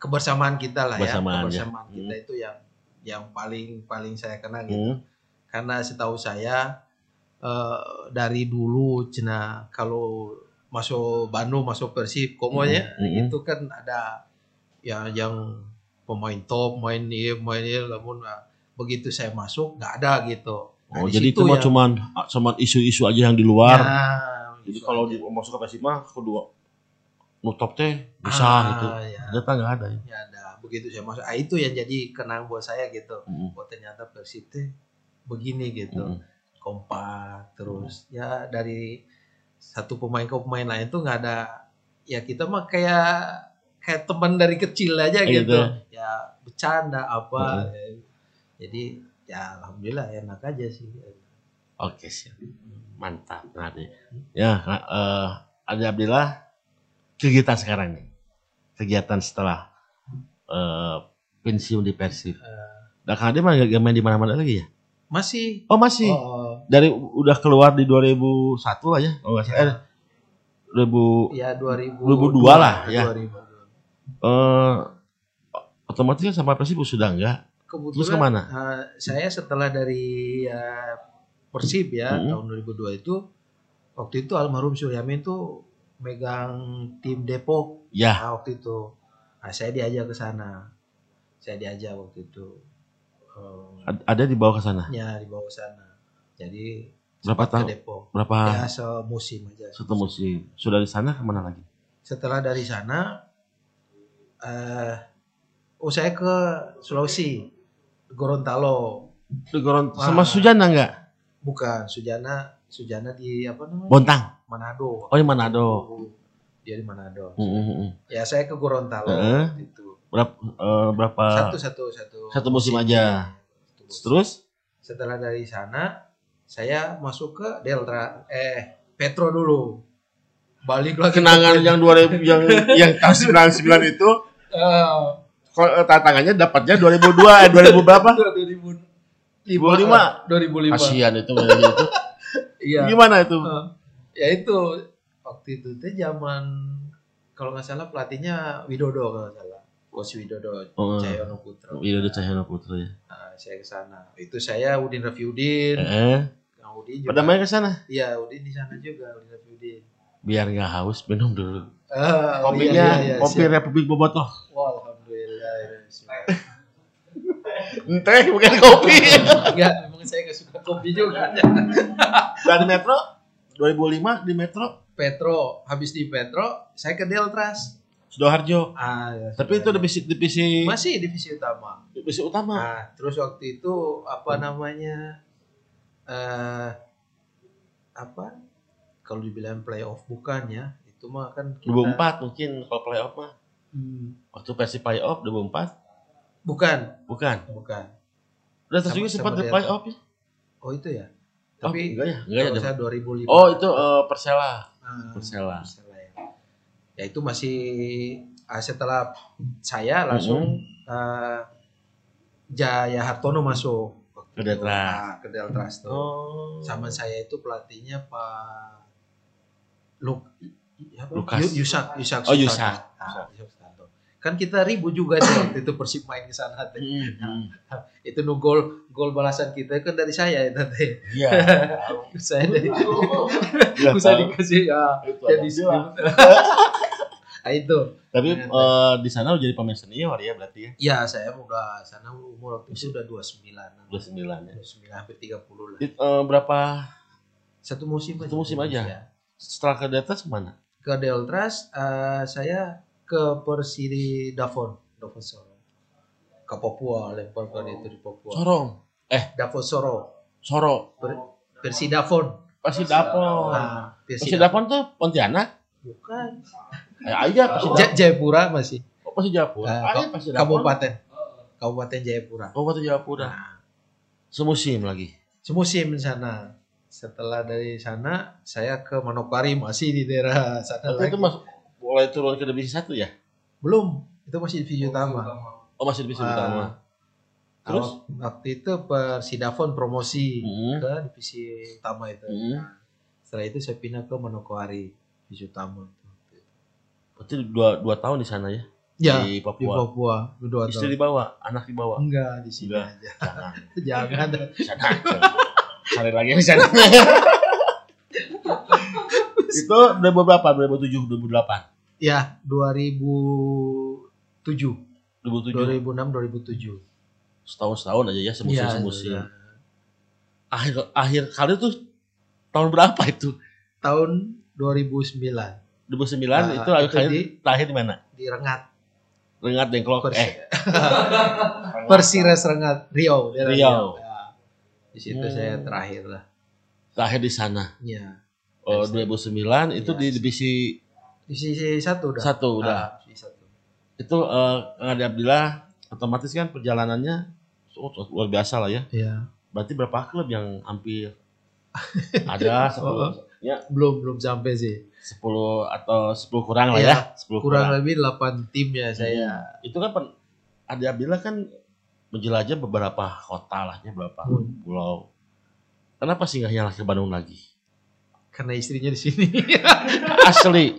Speaker 2: kebersamaan kita lah
Speaker 1: Kebersamaan,
Speaker 2: ya,
Speaker 1: ya.
Speaker 2: kebersamaan kita itu yang yang paling paling saya kenang gitu.
Speaker 1: Hmm.
Speaker 2: Karena setahu saya eh, dari dulu cina kalau masuk Bandung masuk Persib komonya
Speaker 1: Hmm, hmm.
Speaker 2: itu kan ada ya yang pemain top main ini main ini namun ah, begitu saya masuk nggak ada gitu Nah,
Speaker 1: Oh,
Speaker 2: di
Speaker 1: jadi itu mah
Speaker 2: yang-
Speaker 1: cuman cuman isu-isu aja yang di luar.
Speaker 2: Nah,
Speaker 1: jadi kalau
Speaker 2: aja.
Speaker 1: di masuk ke Persib mah kedua nutup teh bisa
Speaker 2: Ah,
Speaker 1: gitu.
Speaker 2: ya.
Speaker 1: Ternyata nggak ada ya.
Speaker 2: Ya ada begitu saya maksud. Ah, itu yang jadi kenang buat saya gitu.
Speaker 1: Mm,
Speaker 2: Oh ternyata Persib teh begini gitu.
Speaker 1: mm,
Speaker 2: kompak terus ya dari satu pemain ke pemain lain tuh nggak ada ya kita mah kayak kayak teman dari kecil aja
Speaker 1: Kayak
Speaker 2: gitu
Speaker 1: gitu.
Speaker 2: ya bercanda apa jadi ya alhamdulillah enak aja sih
Speaker 1: Oke siap. Mantap Ade. Ya, eh Ade Abdillah kegiatan sekarang nih. Kegiatan setelah eh pensiun di Persib.
Speaker 2: Eh,
Speaker 1: Dan Kang Ade mah gak main di mana-mana lagi ya?
Speaker 2: masih
Speaker 1: Oh masih.
Speaker 2: oh,
Speaker 1: Dari udah keluar di 2001 lah ya. Oh nggak salah. Eh, 2000
Speaker 2: ya 2000
Speaker 1: 2002 lah, ya.
Speaker 2: 2002.
Speaker 1: eh otomatis kan sama Persib sudah enggak.
Speaker 2: Kebetulan
Speaker 1: Terus ke mana?
Speaker 2: eh, saya setelah dari eh, Persib ya
Speaker 1: Mm-mm.
Speaker 2: tahun 2002 itu waktu itu almarhum Suryamin tuh megang tim Depok
Speaker 1: Ya.
Speaker 2: Nah, waktu itu nah, saya diajak ke sana saya diajak waktu itu
Speaker 1: ad- Ada dibawa ke sana.
Speaker 2: ya dibawa ke sana jadi
Speaker 1: Berapa tahun?
Speaker 2: Depok
Speaker 1: Berapa
Speaker 2: ya semusim aja
Speaker 1: satu musim? Sudah di sana ke mana lagi?
Speaker 2: setelah dari sana eh oh saya ke Sulawesi Gorontalo
Speaker 1: Di Goron-
Speaker 2: Wah.
Speaker 1: sama Sujana enggak?
Speaker 2: bukan Sujana Sujana di apa namanya
Speaker 1: Bontang.
Speaker 2: Manado
Speaker 1: Oh, di Manado.
Speaker 2: dia di Manado
Speaker 1: Mm, mm, mm.
Speaker 2: ya saya ke Gorontalo
Speaker 1: Heeh.
Speaker 2: waktu itu
Speaker 1: Berapa eh, berapa
Speaker 2: satu satu satu
Speaker 1: satu musim aja.
Speaker 2: Satu musim.
Speaker 1: Terus
Speaker 2: setelah dari sana saya masuk ke Delta eh Petro dulu balik lagi ke
Speaker 1: kenangan yang 2000 yang yang tahun 99 itu [laughs]
Speaker 2: eh,
Speaker 1: tantangannya dapatnya 2002 eh 2000 berapa? [laughs]
Speaker 2: 2005 2005
Speaker 1: Kasihan itu itu. [laughs]
Speaker 2: iya
Speaker 1: Gimana itu?
Speaker 2: Eh, ya itu waktu itu teh zaman kalau nggak salah pelatihnya Widodo kalau nggak salah Coach Widodo
Speaker 1: Oh.
Speaker 2: Cahyono Putra
Speaker 1: Widodo Cahyono Putra ya.
Speaker 2: Nah, saya ke sana itu saya Udin Rafiudin
Speaker 1: Eh,
Speaker 2: Kang Udin juga
Speaker 1: pada main ke sana
Speaker 2: iya Udin di sana juga Udin Rafiudin
Speaker 1: biar nggak haus minum dulu.
Speaker 2: Oh,
Speaker 1: Kopinya
Speaker 2: iya, iya, iya,
Speaker 1: kopi
Speaker 2: siap.
Speaker 1: Republik Bobotoh.
Speaker 2: Siap.
Speaker 1: Teh bukan kopi.
Speaker 2: Enggak, memang saya nggak suka kopi juga.
Speaker 1: Dari Metro 2005 di Metro
Speaker 2: Petro, habis di Petro, saya ke Deltras.
Speaker 1: Sidoarjo.
Speaker 2: Ah, ya,
Speaker 1: Tapi itu divisi divisi
Speaker 2: masih divisi utama.
Speaker 1: divisi utama.
Speaker 2: Nah, terus waktu itu apa namanya? eh apa? Kalau dibilang playoff bukan ya? Itu mah kan kita
Speaker 1: 2004 mungkin kalau playoff mah.
Speaker 2: Hmm,
Speaker 1: Waktu Persib playoff 2004
Speaker 2: bukan,
Speaker 1: bukan.
Speaker 2: bukan.
Speaker 1: Udah terus
Speaker 2: Sama-
Speaker 1: juga sempat di playoff ya.
Speaker 2: Oh, itu ya.
Speaker 1: Oh,
Speaker 2: Tapi
Speaker 1: enggak ya? Enggak ya.
Speaker 2: saya 2005.
Speaker 1: Oh, itu eh, Persela.
Speaker 2: Ah,
Speaker 1: Persela.
Speaker 2: Persela ya. Ya itu masih ah, setelah saya langsung ah, Jaya Hartono masuk
Speaker 1: Ke Deltras.
Speaker 2: Ah, ke Deltras tuh.
Speaker 1: Oh.
Speaker 2: Sama saya itu pelatihnya Pak Luk apa?
Speaker 1: Lukas.
Speaker 2: Yu- Yusak, Yusak.
Speaker 1: Oh. Yusak.
Speaker 2: Ah, Yusak. Kan kita ribut juga sih waktu itu Persib main ke sana. teh.
Speaker 1: Hmm, [laughs]
Speaker 2: Itu nu gol gol balasan kita kan dari saya ya teh.
Speaker 1: Iya. [laughs]
Speaker 2: saya dari
Speaker 1: Iya, [laughs]
Speaker 2: saya dikasih ya
Speaker 1: Itu
Speaker 2: jadi
Speaker 1: alhamdulillah.
Speaker 2: ah, itu
Speaker 1: Tapi eh, di sana udah jadi pemain senior ya berarti ya.
Speaker 2: ya saya udah sana umur waktu itu udah 29
Speaker 1: 29 ya.
Speaker 2: 29 hampir 30 lah
Speaker 1: It, eh, berapa
Speaker 2: satu musim
Speaker 1: Satu musim aja?
Speaker 2: Ya.
Speaker 1: setelah ke Delta ke mana?
Speaker 2: ke Deltras eh, saya ke Persiri Davon Davon Soro ke Papua lempar ke itu di Papua
Speaker 1: Sorong.
Speaker 2: Davon Soro
Speaker 1: Soro.
Speaker 2: Per- Persi Davon
Speaker 1: Pasti Dapon.
Speaker 2: nah, Persi
Speaker 1: Dapon tuh Pontianak.
Speaker 2: bukan
Speaker 1: Eh, aja pasti
Speaker 2: Ja- Jayapura masih
Speaker 1: Oh, pasti Japur.
Speaker 2: Eh,
Speaker 1: Ada
Speaker 2: Ka-
Speaker 1: pasti Dapon.
Speaker 2: Kabupaten Kabupaten Jayapura
Speaker 1: pasti Japura.
Speaker 2: nah,
Speaker 1: Semusim lagi.
Speaker 2: semusim di sana. Setelah dari sana, saya ke Manokwari masih di daerah sana
Speaker 1: Tapi
Speaker 2: lagi.
Speaker 1: itu masuk mulai turun ke divisi satu ya?
Speaker 2: Belum, itu masih divisi utama.
Speaker 1: Oh, masih divisi
Speaker 2: Ah.
Speaker 1: utama. Terus?
Speaker 2: Waktu itu Persidafon promosi
Speaker 1: Hmm.
Speaker 2: ke divisi utama itu.
Speaker 1: Hmm.
Speaker 2: Setelah itu saya pindah ke Manokwari divisi utama.
Speaker 1: Berarti dua, dua tahun di sana ya?
Speaker 2: Ya,
Speaker 1: Di
Speaker 2: di
Speaker 1: Papua.
Speaker 2: Papua dua
Speaker 1: Istri
Speaker 2: tahun.
Speaker 1: dibawa, anak dibawa.
Speaker 2: Enggak di sini
Speaker 1: Enggak.
Speaker 2: aja.
Speaker 1: Jangan. [laughs]
Speaker 2: Jangan.
Speaker 1: Di sana aja. Cari lagi di sana. [laughs] itu 2000 berapa? 2007, 2008.
Speaker 2: Ya, 2007,
Speaker 1: 2007.
Speaker 2: 2006, 2007.
Speaker 1: Setahun-setahun aja ya, semusim
Speaker 2: Iya,
Speaker 1: semusim.
Speaker 2: iya.
Speaker 1: Akhir akhir kali tuh tahun berapa itu?
Speaker 2: Tahun 2009.
Speaker 1: 2009
Speaker 2: Nah,
Speaker 1: itu,
Speaker 2: itu
Speaker 1: akhir
Speaker 2: di-
Speaker 1: terakhir di mana?
Speaker 2: di Rengat.
Speaker 1: Rengat Dengklok.
Speaker 2: Persi-
Speaker 1: Eh, [laughs]
Speaker 2: Persires Rengat Riau.
Speaker 1: Riau.
Speaker 2: Ya. Di situ
Speaker 1: Hmm.
Speaker 2: saya terakhir lah.
Speaker 1: terakhir di sana.
Speaker 2: Ya.
Speaker 1: Oh, 2009 itu
Speaker 2: Iya.
Speaker 1: di divisi
Speaker 2: Di sisi satu udah.
Speaker 1: satu udah.
Speaker 2: Ah, satu.
Speaker 1: Itu eh Kang Ade Abdillah otomatis kan perjalanannya oh, luar biasa lah ya.
Speaker 2: Iya.
Speaker 1: Berarti berapa klub yang hampir [laughs] ada 10 ya
Speaker 2: Belum belum sampai sih.
Speaker 1: 10 atau 10 kurang lah
Speaker 2: Iya,
Speaker 1: ya. 10
Speaker 2: Kurang
Speaker 1: kurang.
Speaker 2: lebih 8 tim ya saya.
Speaker 1: Itu kan pen- Ade Abdillah kan menjelajah beberapa kota lah ya, beberapa
Speaker 2: Hmm.
Speaker 1: pulau. Kenapa sih nggak nyala ke Bandung lagi?
Speaker 2: Karena istrinya di sini. [laughs]
Speaker 1: Asli,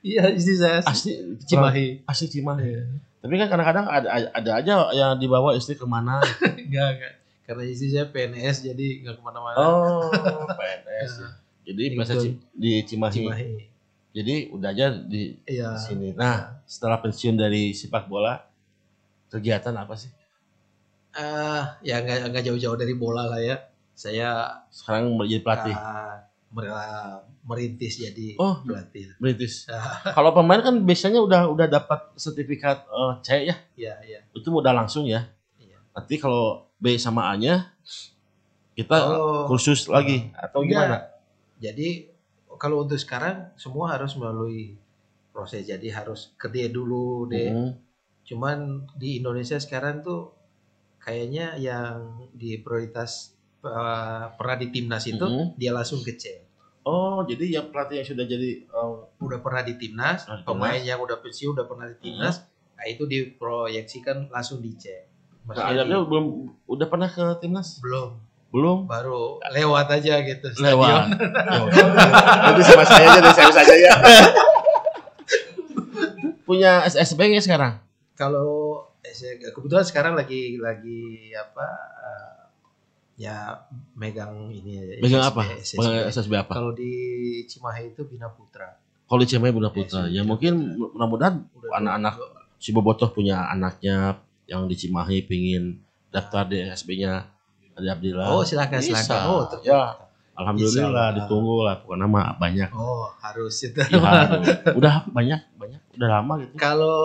Speaker 2: Iya, istri saya
Speaker 1: asli
Speaker 2: Cimahi.
Speaker 1: Asli Cimahi.
Speaker 2: Iya.
Speaker 1: Tapi kan kadang-kadang ada ada aja yang dibawa istri ke mana. [laughs]
Speaker 2: Enggak, enggak. Karena istri saya PNS jadi nggak ke mana-mana.
Speaker 1: Oh, [laughs] PNS. ya. Jadi. Ci- di Cimahi.
Speaker 2: Cimahi.
Speaker 1: Jadi udah aja di
Speaker 2: Iya.
Speaker 1: sini. Nah, setelah pensiun dari sepak bola, kegiatan apa sih?
Speaker 2: Ah, ya nggak nggak jauh-jauh dari bola lah ya. Saya
Speaker 1: Sekarang menjadi pelatih.
Speaker 2: mer- merintis jadi
Speaker 1: Oh.
Speaker 2: pelatih.
Speaker 1: British. [laughs]
Speaker 2: Ah,
Speaker 1: Kalau pemain kan biasanya udah udah dapat sertifikat eh, C ya.
Speaker 2: Iya, iya.
Speaker 1: Itu udah langsung ya.
Speaker 2: Iya.
Speaker 1: Nanti kalau B sama A-nya kita
Speaker 2: Oh.
Speaker 1: kursus lagi atau
Speaker 2: Enggak.
Speaker 1: gimana?
Speaker 2: Jadi kalau untuk sekarang semua harus melalui proses. Jadi harus ke D dulu, D.
Speaker 1: Hmm.
Speaker 2: Cuman di Indonesia sekarang tuh kayaknya yang di prioritas eh, pernah di timnas itu
Speaker 1: Mhm.
Speaker 2: dia langsung ke C.
Speaker 1: Oh, jadi yang pelatih yang sudah jadi eh,
Speaker 2: Udah pernah di timnas, pemain
Speaker 1: timnas.
Speaker 2: yang udah pensiun udah pernah di timnas, nah itu diproyeksikan langsung di C.
Speaker 1: Nah,
Speaker 2: Maksudnya
Speaker 1: Adamnya
Speaker 2: di-
Speaker 1: belum udah pernah ke timnas?
Speaker 2: belum,
Speaker 1: Belum.
Speaker 2: baru lewat aja gitu.
Speaker 1: Lewat. Itu [laughs] sama saya aja deh, saya saja ya. [laughs] Punya SSB nggak sekarang?
Speaker 2: Kalau saya- kebetulan sekarang lagi lagi apa eh, ya megang ini
Speaker 1: Megang
Speaker 2: SSB,
Speaker 1: apa?
Speaker 2: SSB.
Speaker 1: Megang SSB apa?
Speaker 2: Kalau di Cimahi itu Bina Putra.
Speaker 1: Kalau di Cimahi Bunda Putra,
Speaker 2: SSB
Speaker 1: ya
Speaker 2: Bina
Speaker 1: mungkin
Speaker 2: Putra.
Speaker 1: mudah-mudahan
Speaker 2: Udah
Speaker 1: anak-anak si Bobotoh punya anaknya yang di Cimahi pingin daftar di SSB-nya Adi Abdillah.
Speaker 2: Oh silakan
Speaker 1: Bisa.
Speaker 2: silakan. Oh ter-
Speaker 1: Ya. Alhamdulillah
Speaker 2: Bisa.
Speaker 1: ditunggu lah pokoknya nama banyak.
Speaker 2: Oh harus itu.
Speaker 1: Ya, aduh. [laughs] udah banyak banyak udah lama gitu.
Speaker 2: kalau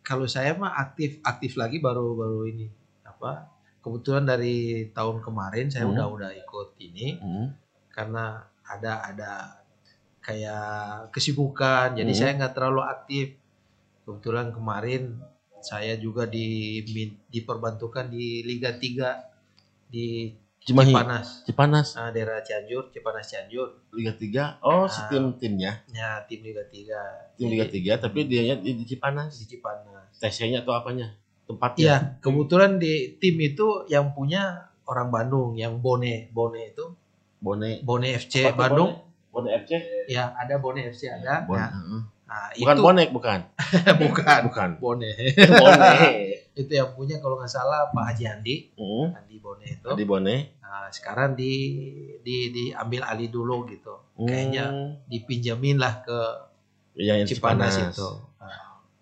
Speaker 2: kalau saya mah aktif aktif lagi baru baru ini apa kebetulan dari tahun kemarin saya
Speaker 1: Hmm.
Speaker 2: udah udah ikut ini
Speaker 1: Hmm.
Speaker 2: karena ada ada kayak kesibukan jadi
Speaker 1: Hmm.
Speaker 2: saya nggak terlalu aktif kebetulan kemarin saya juga di diperbantukan di Liga 3 di
Speaker 1: Cimahi,
Speaker 2: Cipanas
Speaker 1: Cipanas,
Speaker 2: nah, daerah Cianjur Cipanas Cianjur
Speaker 1: Liga 3. Oh, si
Speaker 2: Ah.
Speaker 1: tim-timnya.
Speaker 2: ya tim Liga 3
Speaker 1: Tim Liga 3 tapi dia di, di Cipanas.
Speaker 2: di Cipanas
Speaker 1: TC-nya atau apanya? Tempatnya.
Speaker 2: Iya, kebetulan di tim itu yang punya orang Bandung, yang Bone, Bone itu,
Speaker 1: Bone.
Speaker 2: Bone FC
Speaker 1: Apa
Speaker 2: Bandung.
Speaker 1: Bone? Bone FC.
Speaker 2: Ya, ada Bone FC ada.
Speaker 1: Bone.
Speaker 2: Nah,
Speaker 1: heeh.
Speaker 2: nah,
Speaker 1: Bukan
Speaker 2: itu
Speaker 1: bonek, bukan. [laughs]
Speaker 2: bukan
Speaker 1: Bukan.
Speaker 2: Bone.
Speaker 1: Bone. [laughs]
Speaker 2: itu yang punya kalau nggak salah Pak Haji Andi,
Speaker 1: Heeh.
Speaker 2: Andi Bone itu.
Speaker 1: Di Bone.
Speaker 2: Nah, sekarang di di diambil alih dulu gitu. Kayaknya
Speaker 1: Hmm.
Speaker 2: dipinjamin lah ke
Speaker 1: Ya, yang
Speaker 2: Cipanas,
Speaker 1: Cipanas.
Speaker 2: itu.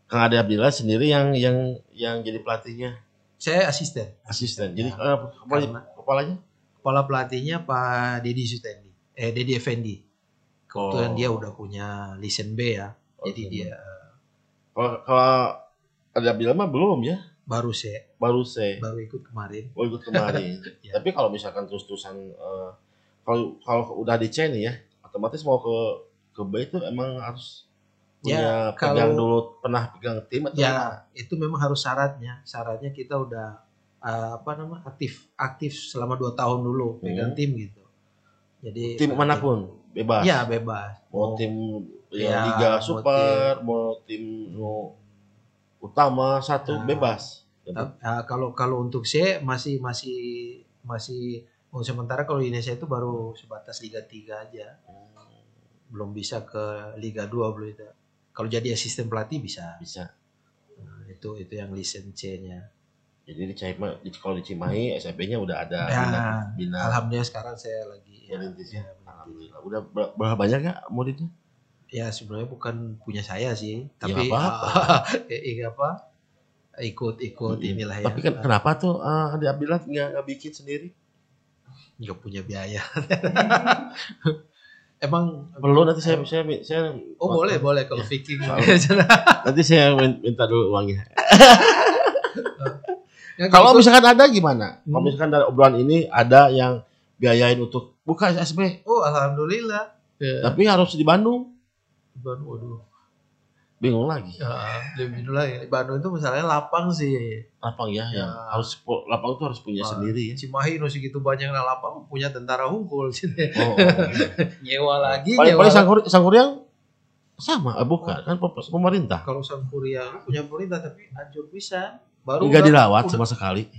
Speaker 1: Kang Ade Abdillah sendiri yang yang yang jadi pelatihnya,
Speaker 2: saya asisten.
Speaker 1: asisten. Jadi
Speaker 2: Ya.
Speaker 1: eh, kepala, kepalanya?
Speaker 2: Kepala pelatihnya Pak Dedi Sutendi. Eh Dedi Effendi. Kebetulan
Speaker 1: Oh.
Speaker 2: dia udah punya lisen B ya. Jadi
Speaker 1: Oke.
Speaker 2: dia
Speaker 1: Kalau kalau Ade Abdillah mah belum ya,
Speaker 2: baru saya
Speaker 1: baru saya
Speaker 2: baru ikut kemarin.
Speaker 1: oh, ikut kemarin. [laughs]
Speaker 2: Ya.
Speaker 1: Tapi kalau misalkan terus-terusan eh, kalau kalau udah di C nih ya, otomatis mau ke ke B itu emang harus punya
Speaker 2: Ya,
Speaker 1: pegang
Speaker 2: kalau-
Speaker 1: dulu pernah pegang tim atau
Speaker 2: Ya, itu memang harus syaratnya. Syaratnya kita udah eh, apa nama aktif aktif selama dua tahun dulu pegang
Speaker 1: Hmm.
Speaker 2: tim gitu. Jadi
Speaker 1: tim mana pun bebas.
Speaker 2: Ya bebas.
Speaker 1: mau tim ya,
Speaker 2: Ya,
Speaker 1: Liga
Speaker 2: mau
Speaker 1: Super, mau tim no, utama satu
Speaker 2: Nah.
Speaker 1: bebas.
Speaker 2: Eh, kalau kalau untuk C masih masih masih oh, sementara kalau di Indonesia itu baru sebatas Liga 3 aja. Belum bisa ke Liga 2 belum itu. Kalau jadi asisten pelatih bisa.
Speaker 1: Bisa.
Speaker 2: Nah, itu itu yang lisen C-nya.
Speaker 1: Jadi di Cimahi, di kalau di Cimahi SMP-nya udah ada
Speaker 2: Ya,
Speaker 1: bina, bina
Speaker 2: Alhamdulillah sekarang saya lagi ya,
Speaker 1: ya.
Speaker 2: ya.
Speaker 1: Alhamdulillah. Udah ber- berapa banyak ya muridnya?
Speaker 2: ya sebenarnya bukan punya saya sih,
Speaker 1: Ya,
Speaker 2: tapi
Speaker 1: apa-apa. [laughs]
Speaker 2: eh, eh, apa ikut-ikut
Speaker 1: Mm-mm.
Speaker 2: inilah ya.
Speaker 1: Tapi kan kenapa tuh uh, Adi Abdillah nggak nggak bikin sendiri?
Speaker 2: nggak punya biaya. [laughs] emang
Speaker 1: Perlu nanti saya saya saya
Speaker 2: Oh boleh boleh kalau Viking. [laughs]
Speaker 1: Nanti saya min- minta dulu uangnya. [laughs]
Speaker 2: Ya,
Speaker 1: Kalau
Speaker 2: gitu.
Speaker 1: misalkan ada gimana? Kalau
Speaker 2: Hmm.
Speaker 1: misalkan dari obrolan ini ada yang biayain untuk buka SSB,
Speaker 2: oh alhamdulillah. Ya.
Speaker 1: tapi harus di Bandung.
Speaker 2: Bandung, waduh.
Speaker 1: Bingung lagi.
Speaker 2: Ya, lebih dulu lagi. Di Bandung itu misalnya lapang sih.
Speaker 1: Lapang ya,
Speaker 2: Ya.
Speaker 1: yang harus lapang itu harus punya
Speaker 2: Ah.
Speaker 1: sendiri ya.
Speaker 2: Cimahi nu segitu banyak na lapang punya tentara hunkul [laughs] sini.
Speaker 1: Oh, oh.
Speaker 2: nyewa lagi,
Speaker 1: paling
Speaker 2: nyewa.
Speaker 1: paling sangkur sangkuriang sama, eh, bukan kan pem- pemerintah.
Speaker 2: Kalau Sangkuria punya pemerintah tapi hancur bisa. Baru
Speaker 1: Enggak dirawat
Speaker 2: udah-
Speaker 1: sama sekali.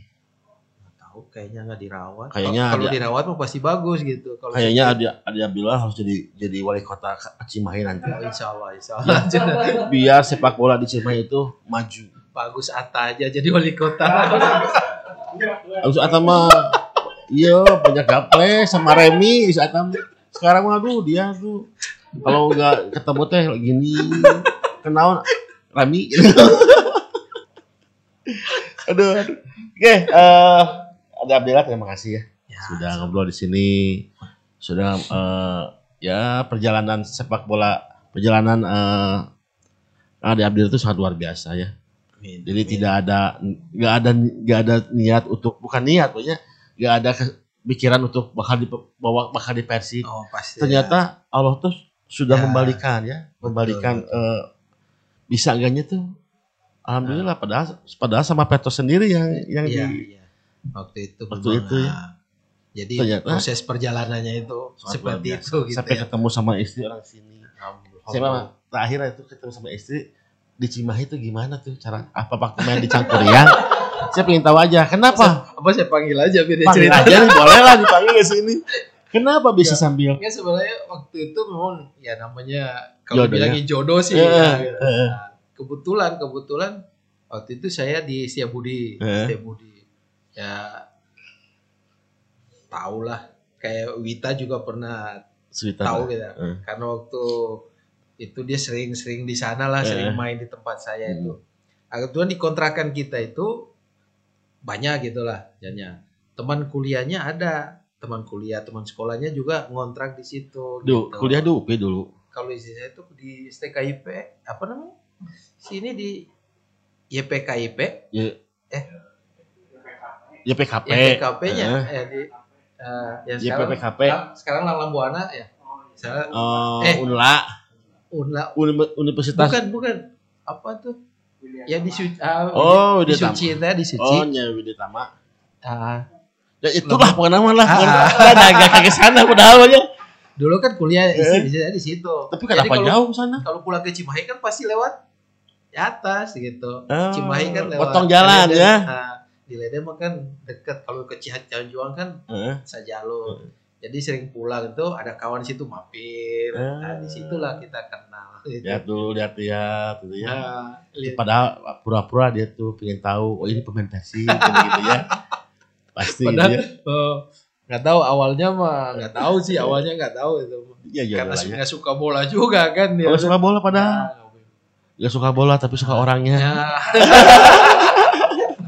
Speaker 2: Nggak tahu kayaknya nggak dirawat.
Speaker 1: Kayaknya
Speaker 2: kalau
Speaker 1: ada-
Speaker 2: dirawat mah pasti bagus gitu. Kalau
Speaker 1: Kayaknya ada ada bilang harus jadi jadi wali kota Cimahi nanti.
Speaker 2: Oh, insya Allah, insya Allah. [laughs]
Speaker 1: Biar sepak bola di Cimahi itu maju.
Speaker 2: bagus Atta aja jadi wali kota.
Speaker 1: Harus Atama iya banyak gaple sama Remi si Atam. Sekarang mah aduh dia tuh kalau nggak ketemu teh gini kenal Remi. [laughs] aduh. aduh. Oke, eh ada Abdillah terima kasih ya.
Speaker 2: Ya,
Speaker 1: sudah ngobrol di sini sudah eh, ya perjalanan sepak bola perjalanan eh Ade Abdil itu sangat luar biasa ya
Speaker 2: amin,
Speaker 1: jadi
Speaker 2: amin.
Speaker 1: tidak ada nggak ada nggak ada niat untuk bukan niat pokoknya nggak ada ke- pikiran untuk bakal di bawa bakal di Persib
Speaker 2: Oh pasti.
Speaker 1: ternyata Allah tuh sudah
Speaker 2: Ya.
Speaker 1: membalikan ya membalikan
Speaker 2: betul.
Speaker 1: eh, bisa enggaknya tuh alhamdulillah padahal padahal sama Petro sendiri yang yang
Speaker 2: Iya,
Speaker 1: di
Speaker 2: iya. Waktu itu
Speaker 1: Waktu
Speaker 2: memang,
Speaker 1: itu ya.
Speaker 2: ah, Jadi
Speaker 1: Ternyata-
Speaker 2: proses perjalanannya itu
Speaker 1: sangat
Speaker 2: seperti itu gitu
Speaker 1: sampai
Speaker 2: ya.
Speaker 1: ketemu sama istri orang sini. Saya mah terakhir itu ketemu sama istri di Cimahi itu gimana tuh cara apa waktu main di Cangkuriang? [laughs] saya pengen tahu aja kenapa?
Speaker 2: Apa saya panggil aja biar dia
Speaker 1: Panggil
Speaker 2: cerita.
Speaker 1: aja nih, boleh lah dipanggil ke sini. [laughs] Kenapa bisa
Speaker 2: Ya.
Speaker 1: sambil?
Speaker 2: Ya sebenarnya waktu itu memang ya namanya kalau
Speaker 1: Jodoh,
Speaker 2: bilangin jodoh sih.
Speaker 1: Eh,
Speaker 2: ya,
Speaker 1: eh,
Speaker 2: gitu.
Speaker 1: eh.
Speaker 2: Nah, kebetulan kebetulan waktu itu saya di Setiabudi,
Speaker 1: Eh.
Speaker 2: Setiabudi. Ya tahu lah kayak Wita juga pernah
Speaker 1: Cerita.
Speaker 2: tahu gitu.
Speaker 1: Eh.
Speaker 2: Karena waktu itu dia sering-sering di sana lah, sering
Speaker 1: Eh.
Speaker 2: main di tempat saya
Speaker 1: Hmm.
Speaker 2: itu. Kebetulan di kontrakan kita itu banyak gitulah jadinya. Teman kuliahnya ada, teman kuliah, teman sekolahnya juga ngontrak di situ.
Speaker 1: Duh,
Speaker 2: gitu.
Speaker 1: kuliah di UP dulu.
Speaker 2: Kalau istri saya itu di STKIP, apa namanya? Sini di YPKIP,
Speaker 1: Ya.
Speaker 2: Eh.
Speaker 1: YPKP.
Speaker 2: YPKP-nya
Speaker 1: Eh.
Speaker 2: ya di eh, yang sekarang
Speaker 1: YPKP.
Speaker 2: ah, sekarang Lalang Buana ya. Saya
Speaker 1: Oh,
Speaker 2: Eh.
Speaker 1: Unla,
Speaker 2: Unla
Speaker 1: Uni- Universitas.
Speaker 2: bukan bukan apa tuh? Ya di Suci, ah,
Speaker 1: Oh,
Speaker 2: di. Suci teh di Suci.
Speaker 1: Oh, Nya Widya Tama.
Speaker 2: Ah,
Speaker 1: Ya itulah pokoknya lah.
Speaker 2: Ah.
Speaker 1: Pokoknya ada agak ke sana padahal aja.
Speaker 2: dulu kan kuliah
Speaker 1: Eh.
Speaker 2: istri saya di situ.
Speaker 1: Tapi kenapa jauh sana?
Speaker 2: Kalau pulang ke Cimahi kan pasti lewat di atas gitu.
Speaker 1: Oh,
Speaker 2: Cimahi kan lewat
Speaker 1: potong jalan ya.
Speaker 2: Nah, di Leden mah kan dekat kalau ke Cihanjuang kan
Speaker 1: Heeh.
Speaker 2: sajalur. Jadi sering pulang itu ada kawan situ mampir. Nah,
Speaker 1: Ah.
Speaker 2: di situlah kita kenal gitu.
Speaker 1: Lihat dulu, lihat-lihat gitu ya.
Speaker 2: Lihat-
Speaker 1: Padahal pura-pura dia tuh pengen tahu, oh ini pemain Persib gitu ya. [laughs] Pasti gitu
Speaker 2: Padahal
Speaker 1: ya.
Speaker 2: eh, nggak tahu awalnya mah nggak tahu sih awalnya nggak tahu itu
Speaker 1: Iya, iya,
Speaker 2: karena
Speaker 1: iya.
Speaker 2: nggak suka bola juga kan dia.
Speaker 1: Kalau suka bola padahal
Speaker 2: Nah,
Speaker 1: nggak suka bola tapi suka orangnya.
Speaker 2: ya. [laughs]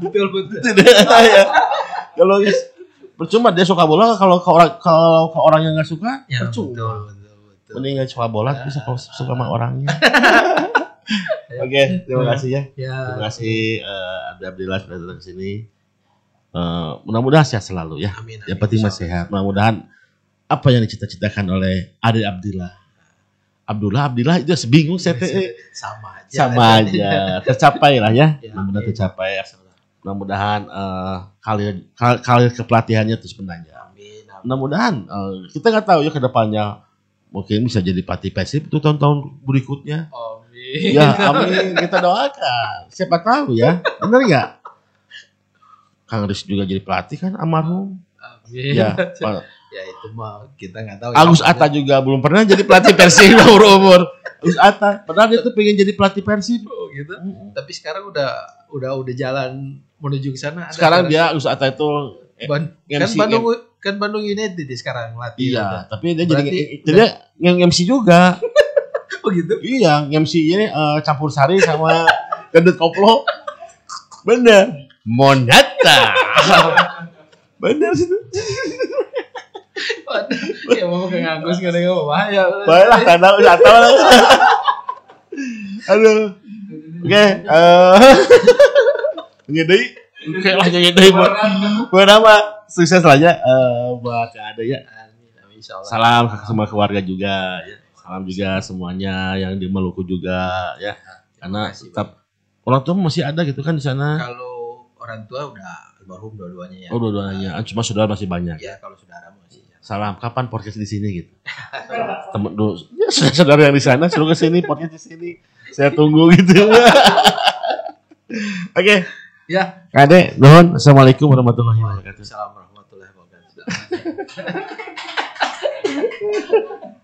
Speaker 2: betul betul. [laughs]
Speaker 1: ya. Kalau percuma dia suka bola kalau ke orang kalau ke orang yang nggak suka
Speaker 2: Ya,
Speaker 1: percuma.
Speaker 2: betul betul betul.
Speaker 1: Mending nggak suka bola tapi suka, suka sama orangnya. [laughs] [laughs] Oke, terima kasih ya.
Speaker 2: Ya.
Speaker 1: Terima kasih Abdi Abdillah sudah datang ke sini. Eh, mudah-mudahan sehat selalu ya.
Speaker 2: Amin.
Speaker 1: Yang penting masih sehat. Mudah-mudahan apa yang dicita-citakan oleh Ade Abdillah. Abdullah Abdillah itu bingung saya
Speaker 2: sama aja.
Speaker 1: sama aja tercapai lah ya
Speaker 2: Ya,
Speaker 1: mudah-mudahan
Speaker 2: amin.
Speaker 1: tercapai mudah-mudahan eh, karir kal- karir kepelatihannya terus menanjak mudah-mudahan eh, kita nggak tahu ya ke depannya mungkin bisa jadi pelatih persib itu tahun-tahun berikutnya.
Speaker 2: Amin.
Speaker 1: ya amin. Kita doakan. Siapa tahu ya. Benar nggak? Kang Riz juga jadi pelatih kan almarhum.
Speaker 2: Amin.
Speaker 1: ya [laughs]
Speaker 2: ya itu mah kita nggak tahu.
Speaker 1: Agus
Speaker 2: ya.
Speaker 1: Atta juga belum pernah jadi pelatih persib [laughs] umur-umur Agus Atta padahal dia tuh pengen jadi pelatih persib
Speaker 2: Oh, gitu. Tapi sekarang udah udah udah jalan menuju ke sana.
Speaker 1: Sekarang dia Agus Atta itu eh,
Speaker 2: Ban- kan Bandung kan Bandung United di sekarang latih.
Speaker 1: Iya, tapi dia jadi
Speaker 2: Berarti-
Speaker 1: jadi yang MC juga. [laughs]
Speaker 2: Oh gitu.
Speaker 1: iya, MC ini eh, campur sari sama [laughs] gendut koplo. Bener. Monata. Bener sih. [laughs]
Speaker 2: Ya mau ke ngagus gak ada yang bahaya.
Speaker 1: Baiklah, karena udah tahu lah. Aduh. Oke, eh [laughs] ngedei. Oke lah ngedei buat buat apa? Sukses lah ya eh, buat Ade ya. Salam ke semua keluarga juga ya. Salam juga semuanya yang di Maluku juga ya. Karena
Speaker 2: Terima kasih,
Speaker 1: tetap orang tua masih ada gitu kan di sana.
Speaker 2: Kalau orang tua udah almarhum dua-duanya ya.
Speaker 1: Oh dua-duanya, cuma saudara masih banyak.
Speaker 2: Ya kalau saudara. Ya.
Speaker 1: Salam, kapan podcast di sini gitu? Temen dulu, ya saudara yang di sana suruh ke sini podcast di sini. Saya tunggu gitu. [laughs] Oke,
Speaker 2: Ya.
Speaker 1: Kade, nuhun. Assalamualaikum warahmatullahi wabarakatuh.
Speaker 2: Assalamualaikum warahmatullahi wabarakatuh. [laughs]